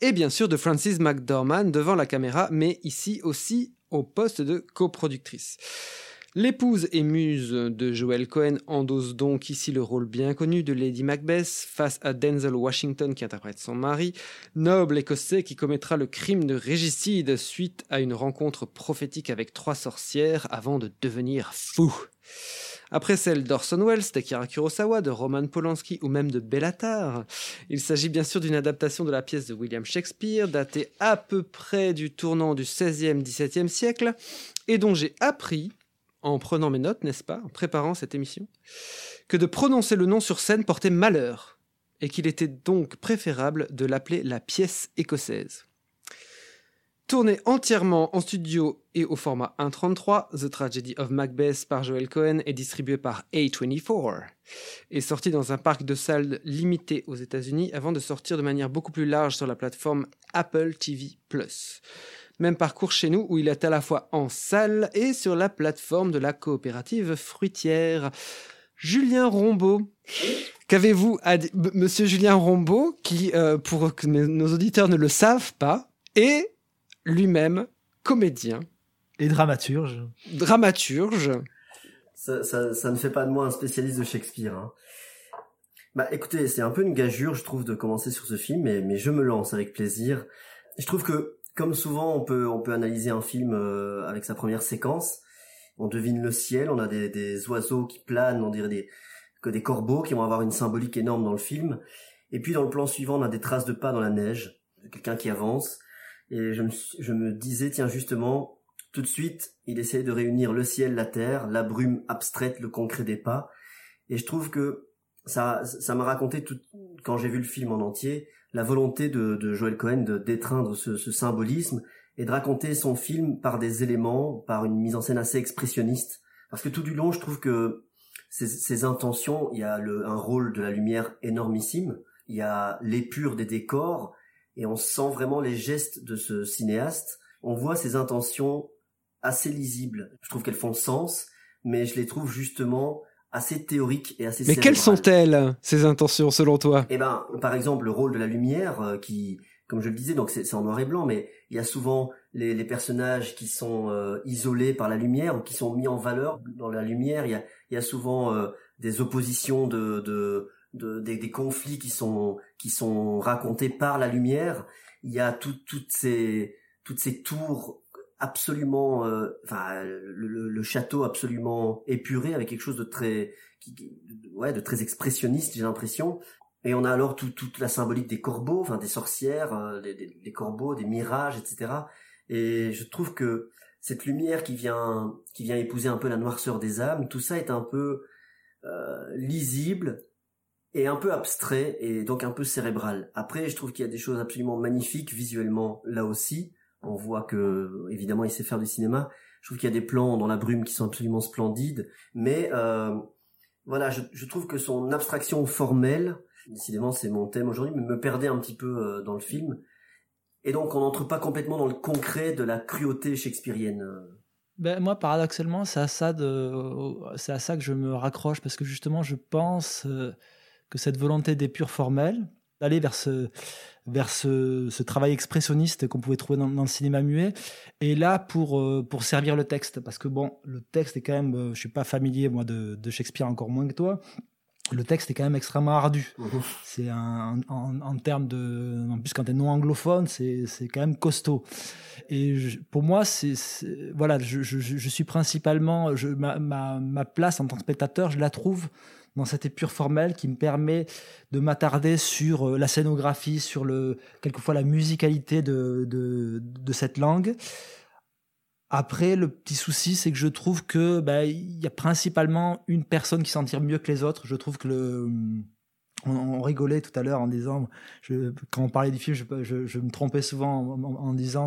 et bien sûr de Francis McDormand devant la caméra, mais ici aussi au poste de coproductrice. L'épouse et muse de Joel Cohen endosse donc ici le rôle bien connu de Lady Macbeth face à Denzel Washington qui interprète son mari, noble écossais qui commettra le crime de régicide suite à une rencontre prophétique avec trois sorcières avant de devenir fou. Après celle d'Orson Welles, d'Akira Kurosawa, de Roman Polanski ou même de Bellatar, il s'agit bien sûr d'une adaptation de la pièce de William Shakespeare, datée à peu près du tournant du 16e-17e siècle, et dont j'ai appris en prenant mes notes, n'est-ce pas, en préparant cette émission, que de prononcer le nom sur scène portait malheur, et qu'il était donc préférable de l'appeler la pièce écossaise. Tourné entièrement en studio et au format 1.33, The Tragedy of Macbeth par Joel Cohen est distribué par A24 et sorti dans un parc de salles limité aux États-Unis avant de sortir de manière beaucoup plus large sur la plateforme Apple TV+. Même parcours chez nous où il est à la fois en salle et sur la plateforme de la coopérative fruitière. Julien Rombaud. Qu'avez-vous à dire Monsieur Julien Rombaud, qui, euh, pour que nos auditeurs ne le savent pas, est lui-même comédien. Et dramaturge. Dramaturge. Ça, ça, ça, ne fait pas de moi un spécialiste de Shakespeare. Hein. Bah écoutez, c'est un peu une gageure, je trouve, de commencer sur ce film, mais, mais je me lance avec plaisir. Je trouve que comme souvent, on peut on peut analyser un film euh, avec sa première séquence. On devine le ciel, on a des, des oiseaux qui planent, on dirait des que des corbeaux qui vont avoir une symbolique énorme dans le film. Et puis dans le plan suivant, on a des traces de pas dans la neige, quelqu'un qui avance. Et je me, je me disais, tiens justement, tout de suite, il essayait de réunir le ciel, la terre, la brume abstraite, le concret des pas. Et je trouve que ça ça m'a raconté tout quand j'ai vu le film en entier la volonté de, de Joel Cohen d'étreindre ce, ce, symbolisme et de raconter son film par des éléments, par une mise en scène assez expressionniste. Parce que tout du long, je trouve que ces, intentions, il y a le, un rôle de la lumière énormissime, il y a l'épure des décors, et on sent vraiment les gestes de ce cinéaste. On voit ses intentions assez lisibles. Je trouve qu'elles font sens, mais je les trouve justement assez théorique et assez Mais quelles sont-elles, ces intentions, selon toi? Eh ben, par exemple, le rôle de la lumière, euh, qui, comme je le disais, donc c'est en noir et blanc, mais il y a souvent les, les personnages qui sont euh, isolés par la lumière ou qui sont mis en valeur dans la lumière. Il y a, il y a souvent euh, des oppositions de, de, de des, des, conflits qui sont qui sont racontés par la lumière. Il y a tout, toutes ces toutes ces tours absolument, euh, enfin, le, château absolument épuré avec quelque chose de très, ouais, de très expressionniste, j'ai l'impression. Et on a alors tout, toute la symbolique des corbeaux, enfin des sorcières, euh, des, corbeaux, des mirages, etc. Et je trouve que cette lumière qui vient, qui vient épouser un peu la noirceur des âmes, tout ça est un peu euh, lisible et un peu abstrait et donc un peu cérébral. Après, je trouve qu'il y a des choses absolument magnifiques visuellement là aussi on voit que évidemment il sait faire du cinéma. Je trouve qu'il y a des plans dans la brume qui sont absolument splendides, mais euh, voilà, je, trouve que son abstraction formelle, décidément c'est mon thème aujourd'hui, me perdait un petit peu euh, dans le film. Et donc on n'entre pas complètement dans le concret de la cruauté shakespearienne. Ben, moi, paradoxalement, c'est à ça c'est à ça que je me raccroche parce que justement, je pense euh, que cette volonté d'épure formelle, d'aller vers ce, vers ce, ce travail expressionniste qu'on pouvait trouver dans, dans, le cinéma muet. Et là, pour, euh, pour servir le texte, parce que bon, le texte est quand même, euh, je suis pas familier moi de, de Shakespeare encore moins que toi. Le texte est quand même extrêmement ardu. Mmh. C'est un, en, en termes de, en plus quand t'es non anglophone, c'est c'est quand même costaud. Et je, pour moi, c'est voilà, je, je, je suis principalement, je, ma, ma, ma place en tant que spectateur, je la trouve dans cette épure formelle qui me permet de m'attarder sur euh, la scénographie, sur le, quelquefois la musicalité de, de, cette langue. Après, le petit souci, c'est que je trouve que bah, il y a principalement une personne qui s'en tire mieux que les autres. Je trouve que le on, rigolait tout à l'heure en disant, quand on parlait du film, je, me trompais souvent en, disant,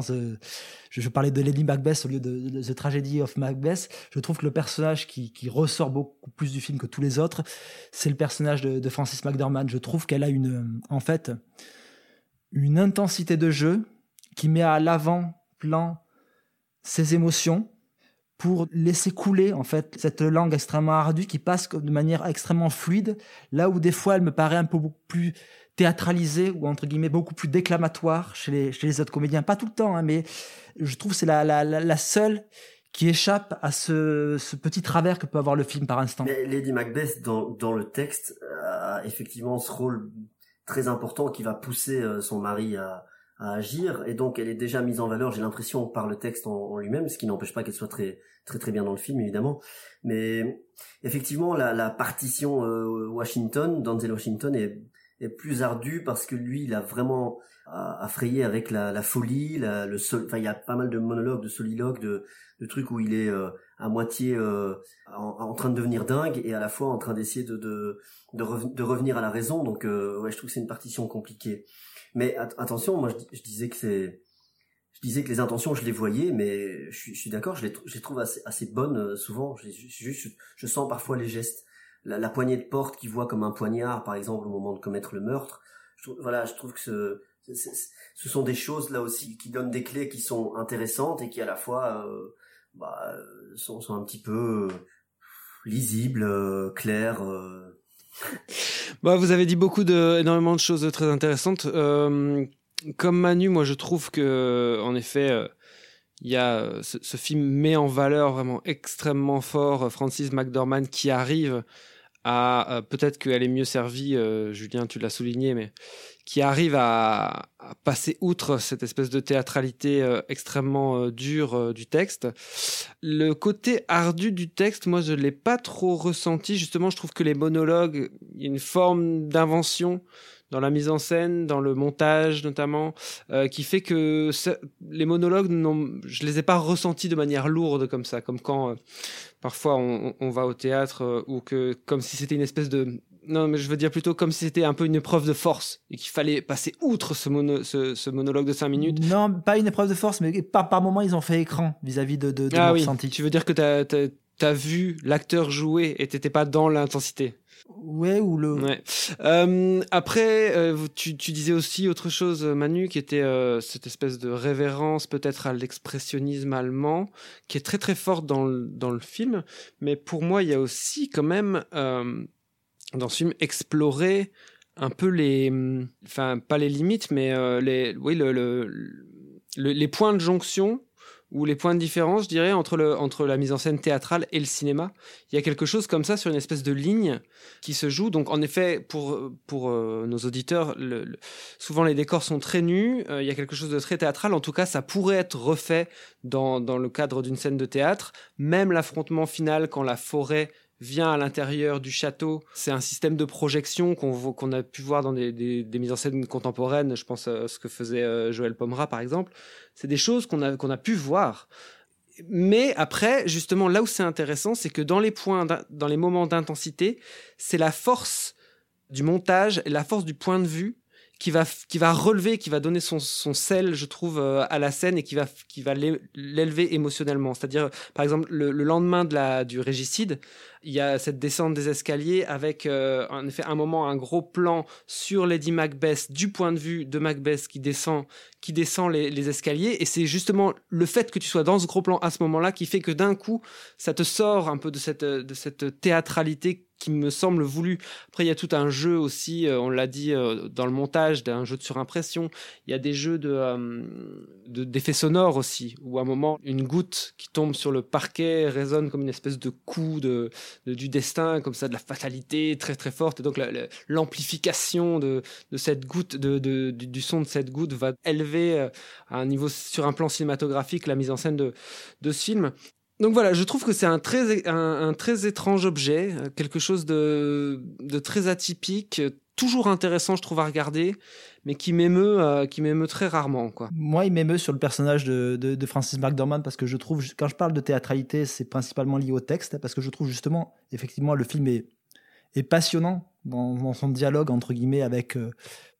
je, parlais de Lady Macbeth au lieu de, The Tragedy of Macbeth. Je trouve que le personnage qui, ressort beaucoup plus du film que tous les autres, c'est le personnage de, de, Francis McDormand. Je trouve qu'elle a une, en fait, une intensité de jeu qui met à l'avant-plan ses émotions pour laisser couler en fait cette langue extrêmement ardue qui passe de manière extrêmement fluide, là où des fois elle me paraît un peu plus théâtralisée ou entre guillemets beaucoup plus déclamatoire chez les, autres comédiens. Pas tout le temps, hein, mais je trouve c'est la, la, seule qui échappe à ce, ce, petit travers que peut avoir le film par instant. Mais Lady Macbeth dans, dans le texte a effectivement ce rôle très important qui va pousser euh, son mari à, à agir et donc elle est déjà mise en valeur j'ai l'impression par le texte en, lui-même ce qui n'empêche pas qu'elle soit très très très bien dans le film évidemment. Mais effectivement la, la partition euh, Washington Denzel Washington est, est plus ardue parce que lui il a vraiment affrayé avec la, la folie la, le sol enfin il y a pas mal de monologues de soliloques de, de trucs où il est euh, à moitié euh, en, en, train de devenir dingue et à la fois en train d'essayer de de, de, de, revenir à la raison. Donc ouais je trouve que c'est une partition compliquée mais attention, moi je, disais que c'est, je disais que les intentions je les voyais, mais je, suis d'accord, je les, trouve assez, bonnes euh, souvent. Je, je, sens parfois les gestes, la, poignée de porte qui voit comme un poignard, par exemple au moment de commettre le meurtre. Voilà, je trouve que ce, ce sont des choses là aussi qui donnent des clés qui sont intéressantes et qui à la fois euh, bah, sont, sont, un petit peu lisibles, euh, claires. Euh, bah, vous avez dit beaucoup de, énormément de choses très intéressantes. Euh, comme Manu, moi je trouve que, en effet, euh, il euh, ce, ce, film met en valeur vraiment extrêmement fort Francis McDormand qui arrive à peut-être qu'elle est mieux servie. Julien, tu l'as souligné, mais qui arrive à, passer outre cette espèce de théâtralité euh, extrêmement euh, dure euh, du texte. Le côté ardu du texte, moi, je ne l'ai pas trop ressenti. Justement, je trouve que les monologues, il y a une forme d'invention dans la mise en scène, dans le montage notamment, euh, qui fait que les monologues, je les ai pas ressentis de manière lourde comme ça, comme quand euh, parfois on, on, va au théâtre euh, ou que comme si c'était une espèce de non, mais je veux dire plutôt comme si c'était un peu une épreuve de force et qu'il fallait passer outre ce, mono, ce, ce, monologue de 5 minutes. Non, pas une épreuve de force, mais par, par moment, ils ont fait écran vis-à-vis de, de, de ah oui. Tu veux dire que tu as, vu l'acteur jouer et t'étais pas dans l'intensité? Ouais, ou le. Euh, après, euh, tu, tu, disais aussi autre chose, Manu, qui était euh, cette espèce de révérence peut-être à l'expressionnisme allemand, qui est très très forte dans le, dans le film. Mais pour moi, il y a aussi quand même euh, dans ce film explorer un peu les, enfin pas les limites, mais euh, les, oui, le, les points de jonction ou les points de différence, je dirais, entre, le, entre la mise en scène théâtrale et le cinéma. Il y a quelque chose comme ça sur une espèce de ligne qui se joue. Donc, en effet, pour, pour euh, nos auditeurs, souvent les décors sont très nus. Euh, il y a quelque chose de très théâtral. En tout cas, ça pourrait être refait dans, dans le cadre d'une scène de théâtre. Même l'affrontement final, quand la forêt vient à l'intérieur du château. C'est un système de projection qu'on a pu voir dans des, des, mises en scène contemporaines. Je pense à ce que faisait euh, Joël Pomera, par exemple. C'est des choses qu'on a, a pu voir. Mais après, justement, là où c'est intéressant, c'est que dans les points, dans les moments d'intensité, c'est la force du montage et la force du point de vue qui va qui va relever, qui va donner son, son sel, je trouve, euh, à la scène et qui va qui va l'élever émotionnellement. C'est-à-dire, par exemple, le, le, lendemain de la du régicide, il y a cette descente des escaliers avec euh, en effet un moment un gros plan sur Lady Macbeth du point de vue de Macbeth qui descend qui descend les, escaliers et c'est justement le fait que tu sois dans ce gros plan à ce moment-là qui fait que d'un coup ça te sort un peu de cette de cette théâtralité qui me semble voulu. Après, il y a tout un jeu aussi, euh, on l'a dit euh, dans le montage, d'un jeu de surimpression. Il y a des jeux de d'effets de, sonores aussi, où à un moment, une goutte qui tombe sur le parquet résonne comme une espèce de coup de, du destin, comme ça, de la fatalité très très forte. Et donc, l'amplification de, de cette goutte, de, du son de cette goutte va élever euh, à un niveau sur un plan cinématographique la mise en scène de, ce film. Donc voilà, je trouve que c'est un très, un, très étrange objet, euh, quelque chose de, de très atypique, toujours intéressant, je trouve, à regarder, mais qui m'émeut, euh, qui m'émeut très rarement, quoi. Moi, il m'émeut sur le personnage de, de, de, Francis McDormand parce que je trouve, quand je parle de théâtralité, c'est principalement lié au texte, parce que je trouve justement, effectivement, le film est, est passionnant dans, son dialogue entre guillemets avec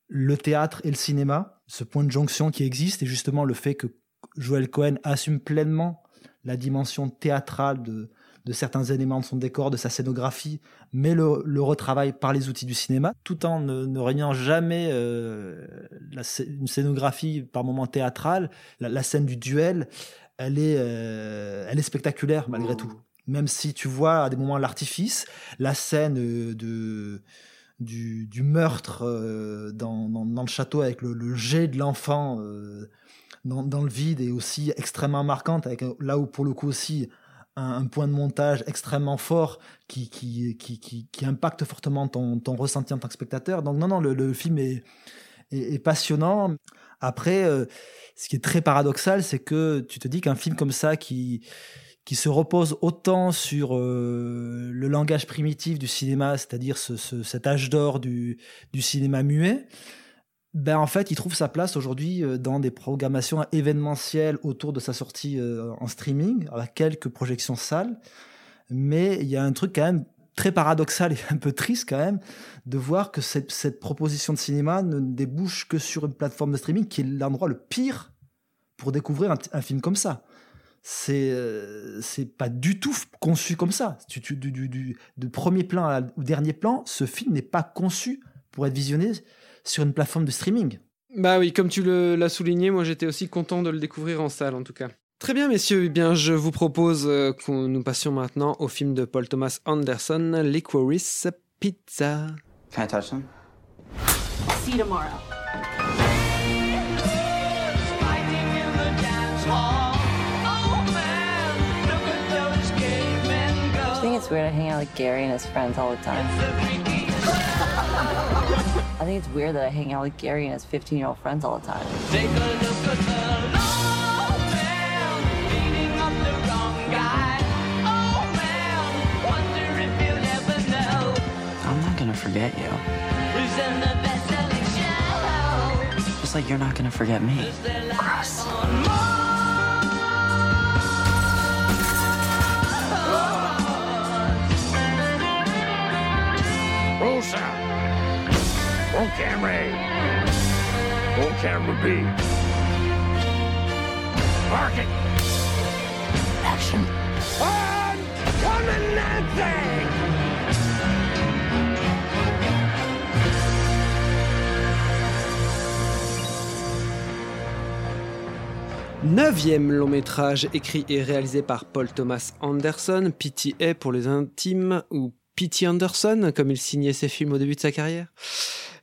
le théâtre et le cinéma, ce point de jonction qui existe et justement le fait que Joel Cohen assume pleinement la dimension théâtrale de, de certains éléments de son décor, de sa scénographie, mais le, le retravaille par les outils du cinéma, tout en ne, ne régnant jamais euh, la, une scénographie par moments théâtrale. La, la scène du duel, elle est, euh, elle est spectaculaire malgré tout. Même si tu vois à des moments l'artifice, la scène euh, de du, meurtre euh, dans, le château avec le, jet de l'enfant euh, dans, le vide est aussi extrêmement marquante, avec euh, là où pour le coup aussi un, point de montage extrêmement fort qui, impacte fortement ton, ressenti en tant que spectateur. Donc non, non, le, film est, passionnant. Après, ce qui est très paradoxal, c'est que tu te dis qu'un film comme ça qui qui se repose autant sur euh, le langage primitif du cinéma, c'est-à-dire ce, ce, cet âge d'or du, du cinéma muet, ben en fait, il trouve sa place aujourd'hui euh, dans des programmations événementielles autour de sa sortie euh, en streaming, avec quelques projections salles. Mais il y a un truc quand même très paradoxal et un peu triste quand même de voir que cette, cette proposition de cinéma ne débouche que sur une plateforme de streaming qui est l'endroit le pire pour découvrir un, un film comme ça c'est euh, c'est pas du tout conçu comme ça. Du, du, du, de premier plan au dernier plan, ce film n'est pas conçu pour être visionné sur une plateforme de streaming. Bah oui, comme tu l'as souligné, moi j'étais aussi content de le découvrir en salle en tout cas. Très bien messieurs, eh bien je vous propose euh, que nous passions maintenant au film de Paul Thomas Anderson, Licorice Pizza. Can I touch them? See you tomorrow. It's weird I hang out with Gary and his friends all the time. I think it's weird that I hang out with Gary and his 15 year old friends all the time. I'm not gonna forget you. Just like you're not gonna forget me. Gross. Roll camera! Neuvième long métrage écrit et réalisé par Paul Thomas Anderson, PTA pour les intimes, ou P.T. Anderson, comme il signait ses films au début de sa carrière.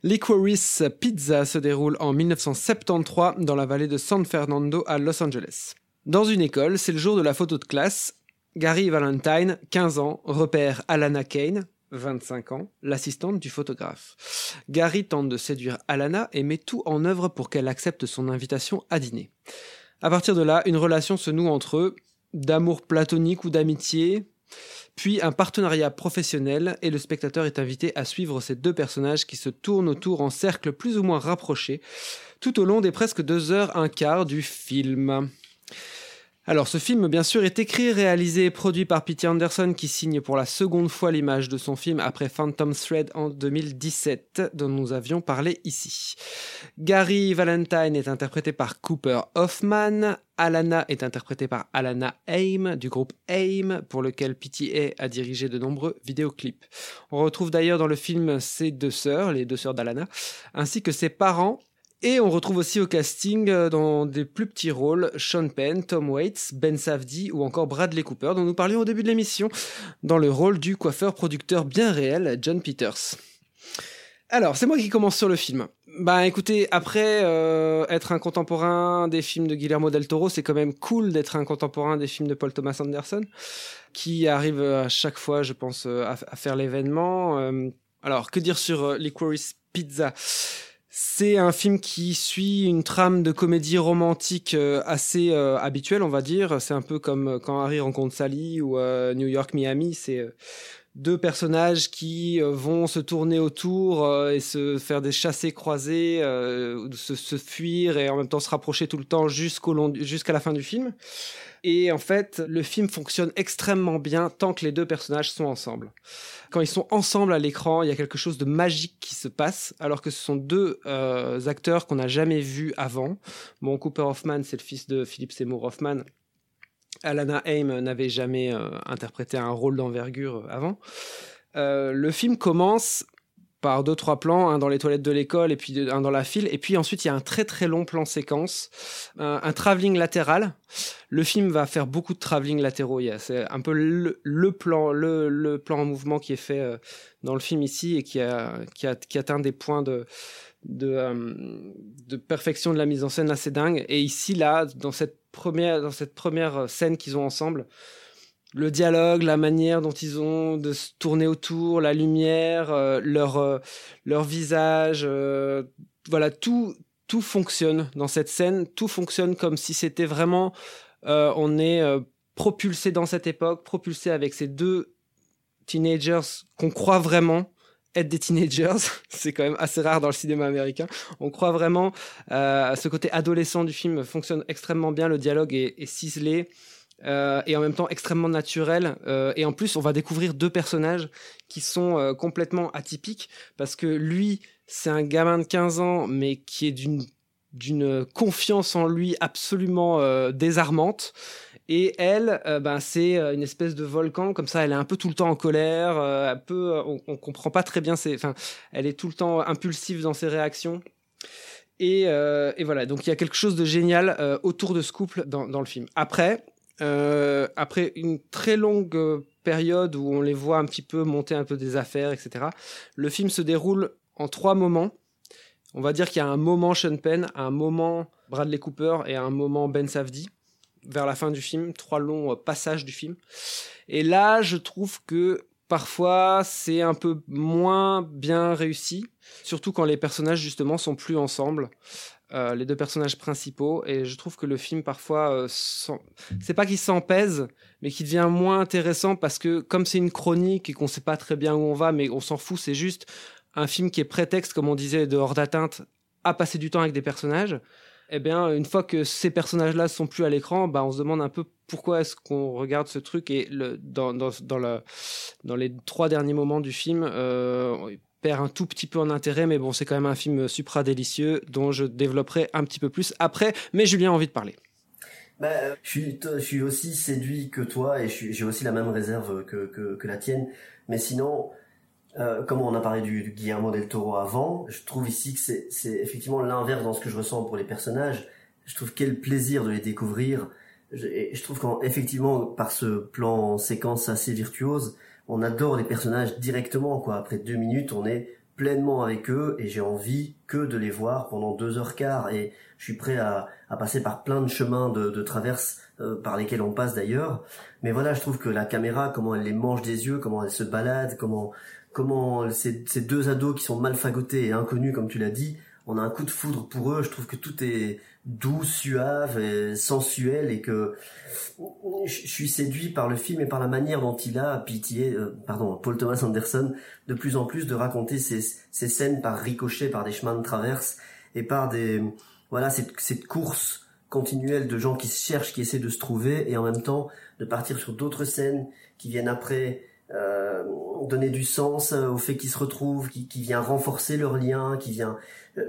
Licorice Pizza se déroule en 1973 dans la vallée de San Fernando à Los Angeles. Dans une école, c'est le jour de la photo de classe. Gary Valentine, 15 ans, repère Alana Kane, 25 ans, l'assistante du photographe. Gary tente de séduire Alana et met tout en œuvre pour qu'elle accepte son invitation à dîner. À partir de là, une relation se noue entre eux, d'amour platonique ou d'amitié, puis un partenariat professionnel, et le spectateur est invité à suivre ces deux personnages qui se tournent autour en cercle plus ou moins rapprochés, tout au long des presque deux heures un quart du film. Alors ce film bien sûr est écrit, réalisé et produit par Peter Anderson qui signe pour la seconde fois l'image de son film après Phantom Thread en 2017 dont nous avions parlé ici. Gary Valentine est interprété par Cooper Hoffman, Alana est interprétée par Alana Aim du groupe Aim pour lequel PTA a dirigé de nombreux vidéoclips. On retrouve d'ailleurs dans le film ses deux sœurs, les deux sœurs d'Alana, ainsi que ses parents et on retrouve aussi au casting euh, dans des plus petits rôles Sean Penn, Tom Waits, Ben Safdie ou encore Bradley Cooper dont nous parlions au début de l'émission dans le rôle du coiffeur-producteur bien réel John Peters. Alors, c'est moi qui commence sur le film. Bah écoutez, après euh, être un contemporain des films de Guillermo del Toro, c'est quand même cool d'être un contemporain des films de Paul Thomas Anderson, qui arrive à chaque fois, je pense, euh, à, faire l'événement. Euh, alors, que dire sur euh, Licorice Pizza? C'est un film qui suit une trame de comédie romantique euh, assez euh, habituelle, on va dire. C'est un peu comme euh, quand Harry rencontre Sally ou New York Miami. C'est deux personnages qui euh, vont se tourner autour euh, et se faire des chassés croisés, euh, se, se fuir et en même temps se rapprocher tout le temps jusqu'au jusqu'à la fin du film. Et en fait, le film fonctionne extrêmement bien tant que les deux personnages sont ensemble. Quand ils sont ensemble à l'écran, il y a quelque chose de magique qui se passe, alors que ce sont deux euh, acteurs qu'on n'a jamais vus avant. Bon, Cooper Hoffman, c'est le fils de Philip Seymour Hoffman. Alana Haim n'avait jamais euh, interprété un rôle d'envergure euh, avant. Euh, le film commence par deux trois plans, un dans les toilettes de l'école et puis un dans la file, et puis ensuite il y a un très très long plan séquence, un, un travelling latéral. Le film va faire beaucoup de travelling latéraux. C'est un peu le, plan, le, plan en mouvement qui est fait dans le film ici et qui qui atteint des points de de, euh, de perfection de la mise en scène assez dingue. Et ici, là, dans cette première, dans cette première scène qu'ils ont ensemble, le dialogue, la manière dont ils ont de se tourner autour, la lumière, euh, leur, euh, leur visage, euh, voilà, tout, tout fonctionne dans cette scène. Tout fonctionne comme si c'était vraiment, euh, on est euh, propulsé dans cette époque, propulsé avec ces deux teenagers qu'on croit vraiment être des teenagers. C'est quand même assez rare dans le cinéma américain. On croit vraiment euh, ce côté adolescent du film fonctionne extrêmement bien. Le dialogue est, ciselé. euh, et en même temps extrêmement naturel. Euh, et en plus, on va découvrir deux personnages qui sont complètement atypiques parce que lui, c'est un gamin de 15 ans, mais qui est d'une d'une confiance en lui absolument désarmante. Et elle, euh, ben, c'est euh, une espèce de volcan, comme ça, elle est un peu tout le temps en colère, euh, un peu, on, on comprend pas très bien enfin, elle est tout le temps impulsive dans ses réactions. Et, voilà, donc il y a quelque chose de génial autour de ce couple dans, dans le film. Après, après une très longue période où on les voit un petit peu monter un peu des affaires, etc., le film se déroule en trois moments. On va dire qu'il y a un moment Sean Penn, un moment Bradley Cooper et un moment Ben Safdie vers la fin du film, trois longs euh, passages du film. Et là, je trouve que parfois c'est un peu moins bien réussi, surtout quand les personnages justement sont plus ensemble. Euh, les deux personnages principaux et je trouve que le film parfois euh, c'est pas qu'il s'en pèse mais qu'il devient moins intéressant parce que comme c'est une chronique et qu'on sait pas très bien où on va mais on s'en fout c'est juste un film qui est prétexte comme on disait de hors d'atteinte à passer du temps avec des personnages eh bien, une fois que ces personnages-là sont plus à l'écran, bah, on se demande un peu pourquoi est-ce qu'on regarde ce truc. Et le, dans, dans, dans, dans les trois derniers moments du film, euh, il perd un tout petit peu en intérêt, mais bon, c'est quand même un film supra délicieux dont je développerai un petit peu plus après. Mais Julien a envie de parler. Bah, je suis, je suis aussi séduit que toi et j'ai aussi la même réserve que, que la tienne. Mais sinon, euh, comme on a parlé du, Guillermo del Toro avant, je trouve ici que c'est effectivement l'inverse dans ce que je ressens pour les personnages. Je trouve quel plaisir de les découvrir. Je, et je trouve qu'effectivement, par ce plan séquence assez virtuose, on adore les personnages directement. Quoi. Après deux minutes, on est pleinement avec eux et j'ai envie que de les voir pendant deux heures quart et je suis prêt à, à passer par plein de chemins de, de traverse euh, par lesquels on passe d'ailleurs mais voilà je trouve que la caméra comment elle les mange des yeux comment elle se balade comment comment ces, deux ados qui sont mal fagotés et inconnus comme tu l'as dit on a un coup de foudre pour eux. Je trouve que tout est doux suave et sensuel et que je suis séduit par le film et par la manière dont il a pitié, euh, pardon, Paul Thomas Anderson, de plus en plus de raconter ces, ces scènes par ricochet, par des chemins de traverse et par des, voilà, cette, cette course continuelle de gens qui se cherchent, qui essaient de se trouver et en même temps de partir sur d'autres scènes qui viennent après euh, donner du sens euh, au fait qu'ils se retrouvent, qui, qui vient renforcer leur lien, qui vient euh,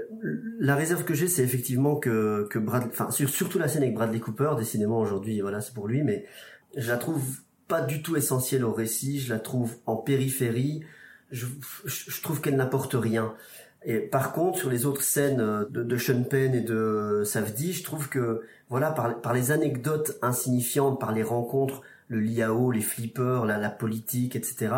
la réserve que j'ai, c'est effectivement que que Brad, enfin sur, surtout la scène avec Bradley Cooper, décidément aujourd'hui, voilà, c'est pour lui, mais je la trouve pas du tout essentielle au récit, je la trouve en périphérie, je, je, je trouve qu'elle n'apporte rien. Et par contre, sur les autres scènes euh, de, de Sean Penn et de Safdie, je trouve que voilà, par, par les anecdotes insignifiantes, par les rencontres, le liao, les flippers, la, la politique, etc.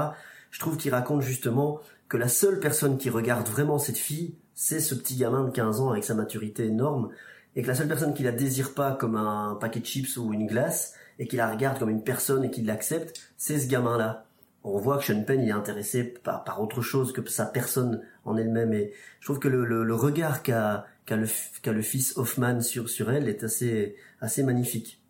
Je trouve qu'il raconte justement que la seule personne qui regarde vraiment cette fille, c'est ce petit gamin de 15 ans avec sa maturité énorme, et que la seule personne qui la désire pas comme un paquet de chips ou une glace, et qui la regarde comme une personne et qui l'accepte, c'est ce gamin-là. On voit que Sean Penn il est intéressé par, par autre chose que sa personne en elle-même, et je trouve que le, le, regard qu'a le, le fils Hoffman sur, sur elle est assez, assez magnifique.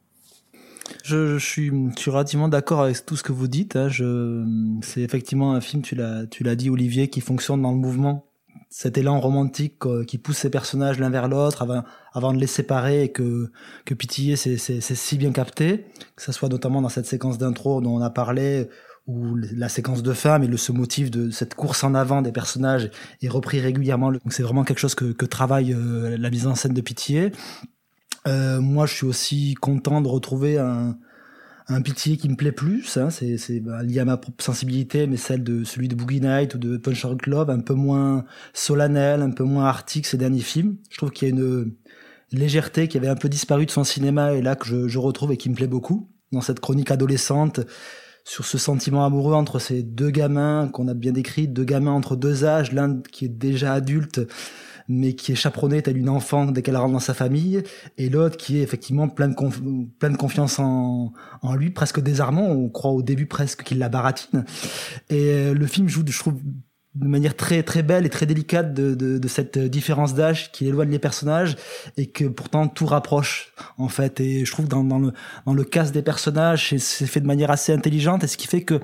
Je, je suis, je suis relativement d'accord avec tout ce que vous dites. Hein. Je, c'est effectivement un film, tu l'as, tu l'as dit Olivier, qui fonctionne dans le mouvement. Cet élan romantique qui pousse ces personnages l'un vers l'autre avant, avant de les séparer et que, que Pitié c'est, c'est, c'est si bien capté, que ça soit notamment dans cette séquence d'intro dont on a parlé, ou la séquence de fin, mais le, ce motif de cette course en avant des personnages est repris régulièrement. Donc c'est vraiment quelque chose que, que travaille euh, la mise en scène de Pitié. Euh, moi, je suis aussi content de retrouver un, un pitié qui me plaît plus. Hein. C'est, bah, lié à ma propre sensibilité, mais celle de celui de Boogie Night ou de Punch Out Club, un peu moins solennel, un peu moins arctique ces derniers films. Je trouve qu'il y a une légèreté qui avait un peu disparu de son cinéma et là que je, je retrouve et qui me plaît beaucoup dans cette chronique adolescente sur ce sentiment amoureux entre ces deux gamins qu'on a bien décrit, deux gamins entre deux âges, l'un qui est déjà adulte mais qui est chaperonné tel une enfant dès qu'elle rentre dans sa famille, et l'autre qui est effectivement plein de, conf plein de confiance en, en lui, presque désarmant, on croit au début presque qu'il la baratine. Et euh, le film joue, je trouve, de manière très très belle et très délicate de, de, de cette différence d'âge qui éloigne les personnages et que pourtant tout rapproche en fait. Et je trouve dans, dans le dans le casse des personnages c'est fait de manière assez intelligente et ce qui fait que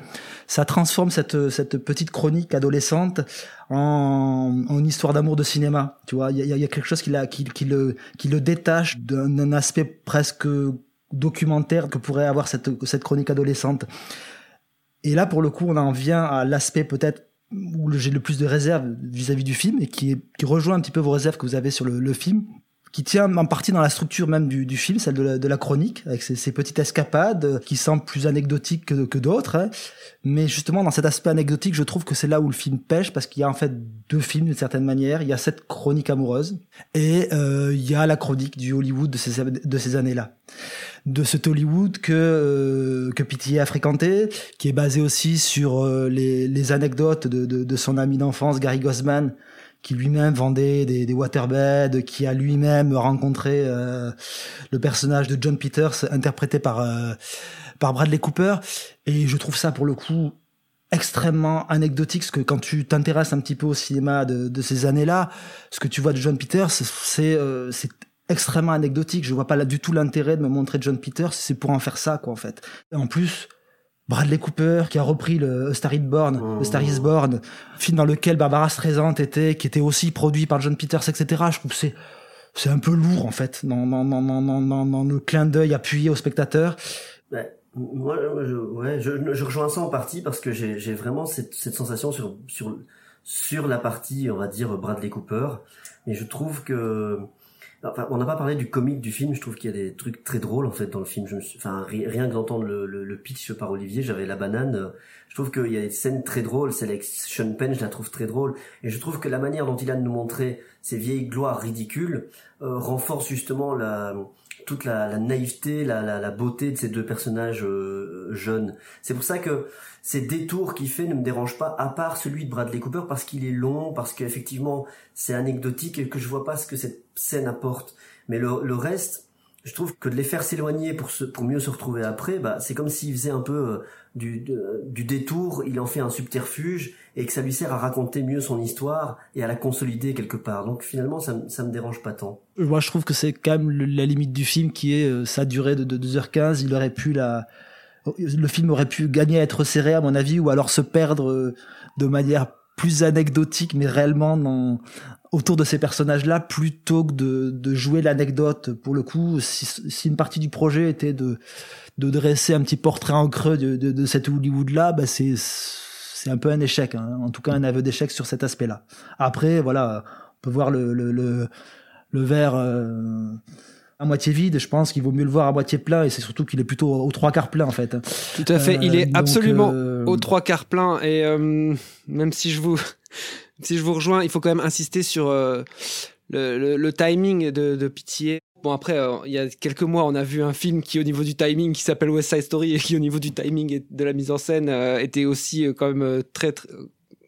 ça transforme cette cette petite chronique adolescente en, en histoire d'amour de cinéma. Tu vois il y a, y a, quelque chose qui, la, qui, qui le qui le détache d'un aspect presque documentaire que pourrait avoir cette cette chronique adolescente. Et là pour le coup on en vient à l'aspect peut-être où j'ai le plus de réserves vis-à-vis du film et qui, qui rejoint un petit peu vos réserves que vous avez sur le, le film, qui tient en partie dans la structure même du, du film, celle de la, de la chronique, avec ces, ces, petites escapades qui semblent plus anecdotiques que, que d'autres. Hein. Mais justement, dans cet aspect anecdotique, je trouve que c'est là où le film pêche, parce qu'il y a en fait deux films d'une certaine manière. Il y a cette chronique amoureuse et euh, il y a la chronique du Hollywood de ces, de ces années-là de cet Hollywood que euh, que Pitié a fréquenté, qui est basé aussi sur euh, les, les anecdotes de, de, de son ami d'enfance Gary Gosman, qui lui-même vendait des, des waterbeds, qui a lui-même rencontré euh, le personnage de John Peters interprété par euh, par Bradley Cooper. Et je trouve ça pour le coup extrêmement anecdotique, parce que quand tu t'intéresses un petit peu au cinéma de, de ces années-là, ce que tu vois de John Peters, c'est euh, c'est extrêmement anecdotique. Je vois pas là du tout l'intérêt de me montrer John Peters, c'est pour en faire ça, quoi, en fait. Et en plus, Bradley Cooper, qui a repris le A Star is Born, oh. A Star is Born, film dans lequel Barbara Streisand était, qui était aussi produit par John Peters, etc. Je trouve que c'est, c'est un peu lourd, en fait, dans, dans, dans, dans, dans, dans le clin d'œil appuyé au spectateur. Ouais. Moi, je, ouais, je, je, rejoins ça en partie parce que j'ai, j'ai vraiment cette, cette sensation sur, sur, sur la partie, on va dire, Bradley Cooper. Et je trouve que, On n'a pas parlé du comique du film. Je trouve qu'il y a des trucs très drôles en fait dans le film. Enfin, rien que d'entendre le, pitch par Olivier, j'avais la banane. Je trouve qu'il y a des scènes très drôles. Celle avec Sean Penn, je la trouve très drôle. Et je trouve que la manière dont il a de nous montrer ces vieilles gloires ridicules euh, renforce justement la toute la, naïveté, la, beauté de ces deux personnages euh, jeunes. C'est pour ça que ces détours qu'il fait ne me dérangent pas, à part celui de Bradley Cooper, parce qu'il est long, parce qu'effectivement c'est anecdotique et que je vois pas ce que cette scène apporte. Mais le, reste, je trouve que de les faire s'éloigner pour mieux se retrouver après, bah, c'est comme s'il faisait un peu euh, du détour, il en fait un subterfuge et que ça lui sert à raconter mieux son histoire et à la consolider quelque part. Donc finalement, ça, ça me dérange pas tant. Moi, je trouve que c'est quand même la limite du film qui est euh, sa durée de, de 2h15. Il aurait pu la, le film aurait pu gagner à être serré à mon avis ou alors se perdre euh, de manière plus anecdotique mais réellement dans autour de ces personnages-là plutôt que de, de jouer l'anecdote. Pour le coup, si, si, une partie du projet était de, de dresser un petit portrait en creux de, de, de cet Hollywood-là, bah c'est c'est un peu un échec, hein. en tout cas un aveu d'échec sur cet aspect-là. Après, voilà, on peut voir le le, le, le verre euh, à moitié vide. Je pense qu'il vaut mieux le voir à moitié plein, et c'est surtout qu'il est plutôt aux trois quarts plein en fait. Tout à fait, euh, il est donc, absolument euh... aux trois quarts plein, et euh, même si je vous si je vous rejoins, il faut quand même insister sur euh, le, le, le, timing de, de Pitié. Bon après, euh, il y a quelques mois, on a vu un film qui, au niveau du timing, qui s'appelle West Side Story et qui, au niveau du timing et de la mise en scène, euh, était aussi euh, quand même très, très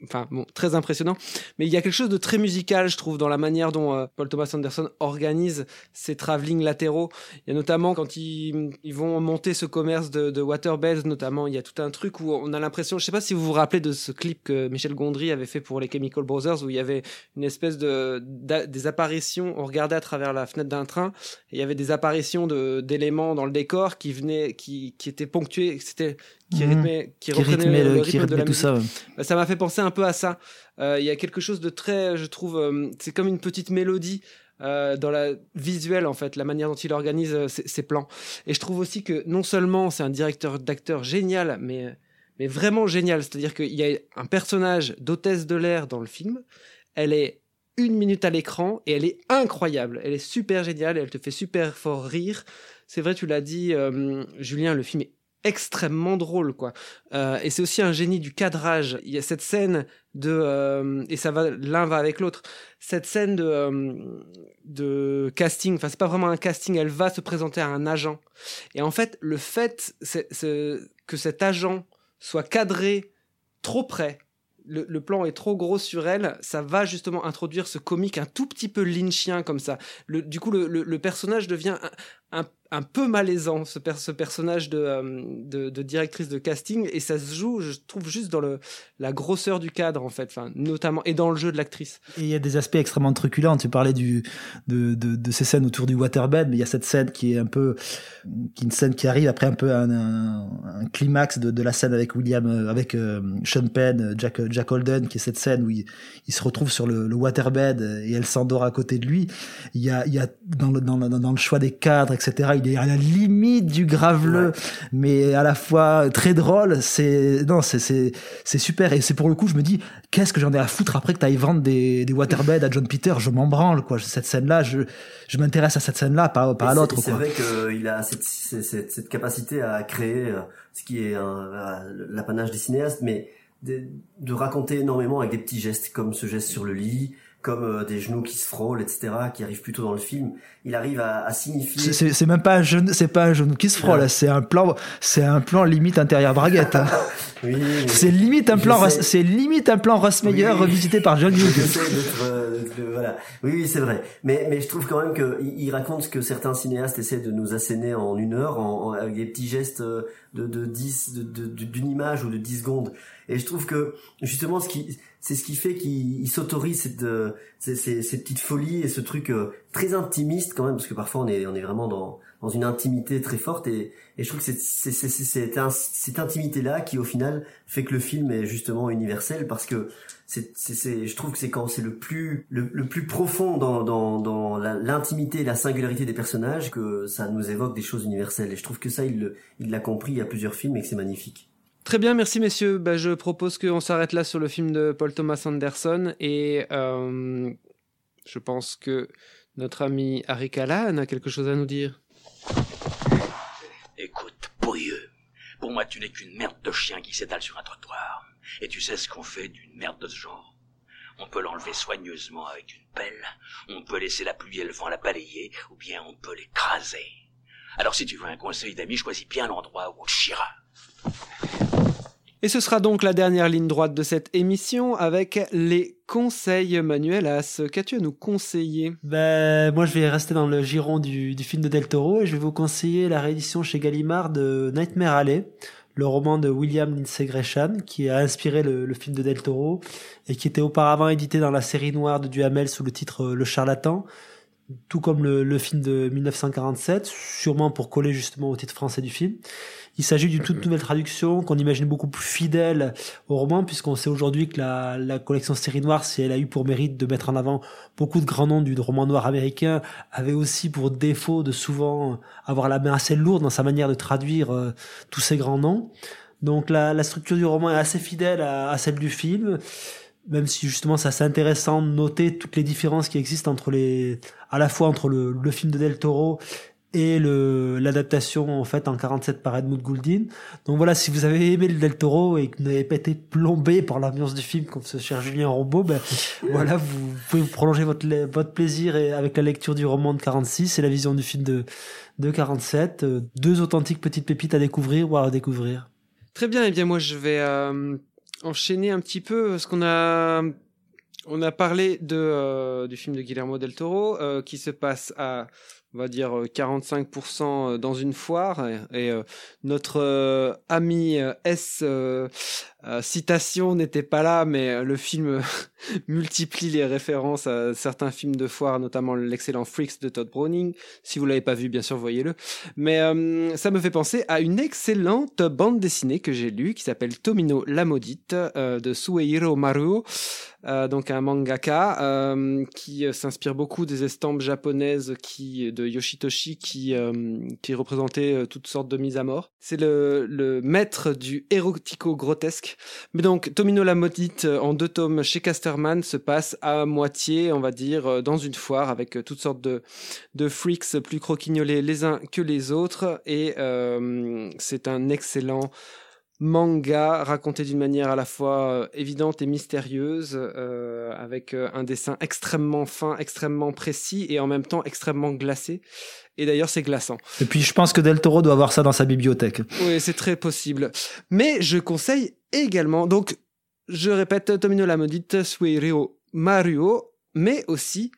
enfin bon, très impressionnant. Mais il y a quelque chose de très musical, je trouve, dans la manière dont euh, Paul Thomas Anderson organise ses travelling latéraux. Il y a notamment quand ils, vont monter ce commerce de, waterbeds, notamment, il y a tout un truc où on a l'impression, je sais pas si vous vous rappelez de ce clip que Michel Gondry avait fait pour les Chemical Brothers, où il y avait une espèce de des apparitions, on regardait à travers la fenêtre d'un train, et il y avait des apparitions d'éléments dans le décor qui venaient, qui, qui étaient ponctués, c'était qui Mhm. rythmaient, qui, rythmait le, le- rythme qui de rythmait la tout musique. ça, ouais. Bah, ça m'a fait penser un peu à ça. Euh, Il y a quelque chose de très, je trouve, euh, c'est comme une petite mélodie euh, dans la visuelle en fait, la manière dont il organise ses, ses plans. Et je trouve aussi que non seulement c'est un directeur d'acteur génial, mais mais vraiment génial. C'est-à-dire qu'il y a un personnage d'hôtesse de l'air dans le film. Elle est une minute à l'écran et elle est incroyable. Elle est super géniale. Elle te fait super fort rire. C'est vrai, tu l'as dit, euh, Julien. Le film est extrêmement drôle quoi. Euh, et c'est aussi un génie du cadrage. Il y a cette scène de euh, et ça va l'un va avec l'autre. Cette scène de euh, de casting enfin c'est pas vraiment un casting elle va se présenter à un agent. Et en fait le fait que cet agent soit cadré trop près le, plan est trop gros sur elle, ça va justement introduire ce comique un tout petit peu lynchien comme ça. Le, du coup, le, personnage devient un- un peu malaisant, ce, ce personnage de, euh, de, de directrice de casting, et ça se joue, je trouve, juste dans le, la grosseur du cadre, en fait, notamment, et dans le jeu de l'actrice. Et il y a des aspects extrêmement truculents. Tu parlais du, de, de, ces scènes autour du waterbed, mais il y a cette scène qui est un peu, qui est une scène qui arrive après un peu un, climax de, de la scène avec William, euh, avec euh, Sean Penn, Jack, Jack Holden, qui est cette scène où il, se retrouve sur le, waterbed et elle s'endort à côté de lui. Il y a, il y a dans le, dans, le- dans le choix des cadres, etc. Il est à la limite du graveleux, mais à la fois très drôle. C'est non, c'est c'est c'est super. Et c'est pour le coup, je me dis, qu'est-ce que j'en ai à foutre après que t'ailles vendre des des waterbeds à John Peter Je m'en branle quoi. Cette scène-là, je je m'intéresse à cette scène-là, pas pas à l'autre. c'est- vrai qu'il a cette, cette, cette- capacité à créer euh, ce qui est euh, l'apanage des cinéastes, mais de, de raconter énormément avec des petits gestes, comme ce geste sur le lit, comme euh, des genoux qui se frôlent, etc., qui arrivent plutôt dans le film. Il arrive à, à signifier. C'est- même pas un genou, c'est pas un genou qui se frôle, Ouais. c'est un plan, c'est un plan limite intérieur braguette. hein. Oui, c'est limite un plan, c'est limite un plan Ross Meyer revisité par John Hughes. Euh, voilà. Oui, oui, c'est vrai. Mais, mais je trouve quand même que il il raconte que certains cinéastes essaient de nous asséner en une heure, en, en- avec des petits gestes euh, de, de 10, de, de- de- d'une image ou de 10 secondes. Et je trouve que, justement, ce qui, c'est ce qui fait qu'il il s'autorise cette, euh, ces, ces, ces petites folies et ce truc euh, très intimiste quand même, parce que parfois on est, on est vraiment dans, dans une intimité très forte et, et je trouve que c'est, c'est, c'est, c'est, un- cette intimité-là qui, au final, fait que le film est justement universel parce que c'est, c'est, je trouve que c'est quand c'est le plus, le, plus profond dans, dans, dans l'intimité et la singularité des personnages que ça nous évoque des choses universelles. Et je trouve que ça, il, il l'a compris a plusieurs films et que c'est magnifique. Très bien, merci messieurs. Bah, je propose qu'on s'arrête là sur le film de Paul Thomas Anderson et euh, je pense que notre ami Harry Callahan a quelque chose à nous dire. Écoute, pourrieux. Pour moi, tu n'es qu'une merde de chien qui s'étale sur un trottoir. Et tu sais ce qu'on fait d'une merde de ce genre? On peut l'enlever soigneusement avec une pelle, on peut laisser la pluie et le vent la balayer, ou bien on peut l'écraser. Alors si tu veux un conseil d'ami, choisis bien l'endroit où on te chiera. Et ce sera donc la dernière ligne droite de cette émission avec les conseils Manuel As. Qu'as-tu à nous conseiller? Ben, moi, je vais rester dans le giron du, film de Del Toro et je vais vous conseiller la réédition chez Gallimard de Nightmare Alley, le roman de William Lindsay Gresham, qui a inspiré le, le film de Del Toro et qui était auparavant édité dans la série noire de Duhamel sous le titre euh, Le Charlatan, tout comme le, le film de 1947, sûrement pour coller justement au titre français du film. Il s'agit d'une toute nouvelle traduction qu'on imagine beaucoup plus fidèle au roman, puisqu'on sait aujourd'hui que la, la collection série noire, si elle a eu pour mérite de mettre en avant beaucoup de grands noms du roman noir américain, avait aussi pour défaut de souvent avoir la main assez lourde dans sa manière de traduire euh, tous ces grands noms. Donc la, la structure du roman est assez fidèle à, à celle du film, même si justement c'est assez intéressant de noter toutes les différences qui existent entre les, à la fois entre le, le film de Del Toro et le l'adaptation en fait en 47 par Edmund Goulding. Donc voilà, si vous avez aimé le Del Toro et que vous n'avez pas été plombé par l'ambiance du film comme ce cher Julien Robot, ben voilà, vous pouvez prolonger votre votre plaisir et avec la lecture du roman de 46 et la vision du film de de 47, euh, deux authentiques petites pépites à découvrir ou à redécouvrir. Très bien, et bien moi je vais euh, enchaîner un petit peu parce qu'on a on a parlé de euh, du film de Guillermo del Toro euh, qui se passe à on va dire euh, 45% dans une foire. Et, euh, notre euh, ami euh, S euh, euh, citation n'était pas là mais euh, le film multiplie les références à certains films de foire notamment l'excellent Freaks de Todd Browning si vous l'avez pas vu bien sûr voyez-le mais euh, ça me fait penser à une excellente bande dessinée que j'ai lue qui s'appelle Tomino la maudite euh, de Suehiro Maruo euh, donc un mangaka euh, qui euh, s'inspire beaucoup des estampes japonaises qui de Yoshitoshi qui euh, qui représentait euh, toutes sortes de mises à mort. C'est le, le maître du érotico grotesque. Mais donc Tomino la maudite euh, en deux tomes chez Casterman se passe à moitié, on va dire, euh, dans une foire avec euh, toutes sortes de de freaks plus croquignolés les uns que les autres et euh, c'est un excellent manga raconté d'une manière à la fois évidente et mystérieuse, euh, avec un dessin extrêmement fin, extrêmement précis et en même temps extrêmement glacé. Et d'ailleurs, c'est glaçant. Et puis je pense que Del Toro doit avoir ça dans sa bibliothèque. Oui, c'est très possible. Mais je conseille également, donc, je répète, Tomino la maudite, Sueiro Maruo, mais aussi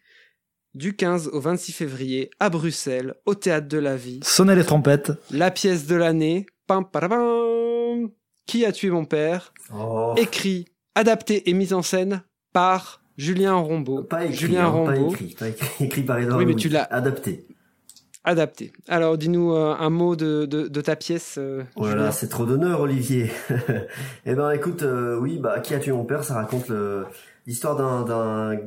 du 15 au 26 février à Bruxelles, au Théâtre de la Vie. Sonnez les trompettes. La pièce de l'année, pam, parabam, Qui a tué mon père Oh. Écrit, adapté et mis en scène par Julien Rombaud. Pas écrit, Julien hein, pas Rombaud. écrit, pas écrit, écrit par Edouard Oui, mais tu l'as- adapté. Adapté. Alors, dis-nous euh, un mot de, de, de ta pièce. euh, Voilà, Julien. c'est trop d'honneur, Olivier. eh ben, écoute, euh, oui, bah, qui a tué mon père, ça raconte l'histoire d'un, d'un,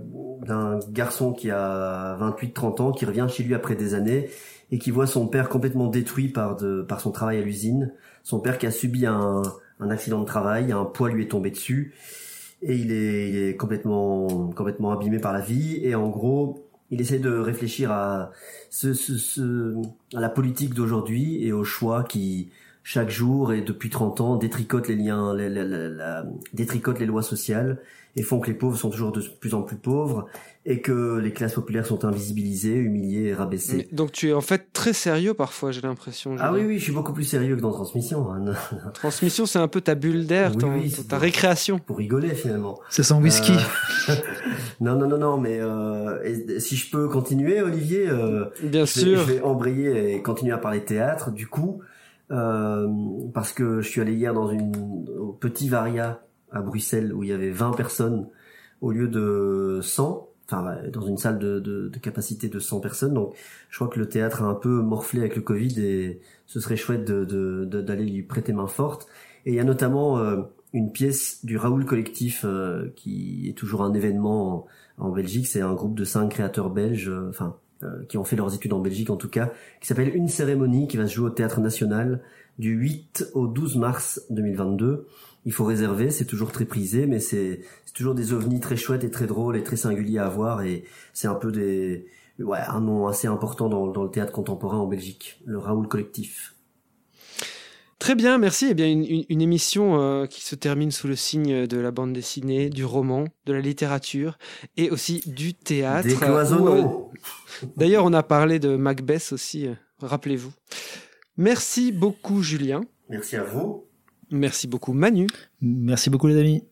d'un garçon qui a 28-30 ans, qui revient chez lui après des années et qui voit son père complètement détruit par de, par son travail à l'usine. Son père qui a subi un, un accident de travail, un poids lui est tombé dessus et il est, il est complètement, complètement abîmé par la vie et en gros, il essaie de réfléchir à la politique d'aujourd'hui et aux choix qui chaque jour et depuis 30 ans détricotent les liens, détricotent les lois sociales et font que les pauvres sont toujours de plus en plus pauvres et que les classes populaires sont invisibilisées, humiliées et rabaissées. Mais- donc, tu es en fait très sérieux parfois, j'ai l'impression. Ah oui, oui, je suis beaucoup plus sérieux que dans Transmission. hein. Transmission, c'est un peu ta bulle d'air, Oui, ton- ta pour- récréation. Pour rigoler finalement. C'est son whisky. Euh, non, non, non, non, mais euh, et si je peux continuer, Olivier. euh, Bien je vais- sûr. je vais embrayer et continuer à parler théâtre. Du coup, euh, parce que je suis allé hier dans une au petit Varia à Bruxelles où il y avait 20 personnes au lieu de 100. Enfin, dans une salle de, de, de capacité de 100 personnes. Donc, je crois que le théâtre a un peu morflé avec le Covid et ce serait chouette de, d'aller lui prêter main forte. Et il y a notamment euh, une pièce du Raoul Collectif euh, qui est toujours un événement en, en Belgique. C'est un groupe de cinq créateurs belges, euh, enfin euh, qui ont fait leurs études en Belgique en tout cas, qui s'appelle Une cérémonie qui va se jouer au Théâtre National du 8 au 12 mars 2022. Il faut réserver, c'est toujours très prisé, mais c'est toujours des ovnis très chouettes et très drôles et très singuliers à voir et c'est un peu des ouais un nom assez important dans, dans le théâtre contemporain en Belgique, le Raoul Collectif. Très bien, merci. Eh bien, une, une- une émission euh, qui se termine sous le signe de la bande dessinée, du roman, de la littérature et aussi du théâtre. Euh, D'ailleurs, on a parlé de Macbeth aussi, euh, rappelez-vous. Merci beaucoup, Julien. Merci à vous. Merci beaucoup, Manu. Merci beaucoup les amis.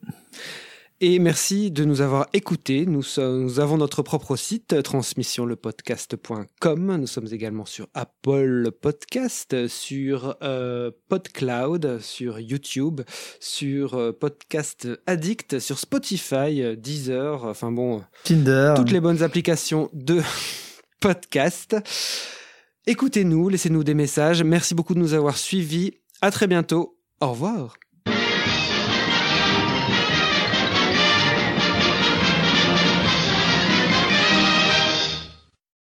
Et merci de nous avoir écoutés. Nous, sommes- nous avons notre propre site, transmissionlepodcast.com. Nous sommes également sur Apple Podcast, sur euh, PodCloud, sur YouTube, sur euh, Podcast Addict, sur Spotify, Deezer, enfin bon, Tinder. toutes les bonnes applications de podcast. Écoutez-nous, laissez-nous des messages. Merci beaucoup de nous avoir suivis. À très bientôt. Au revoir.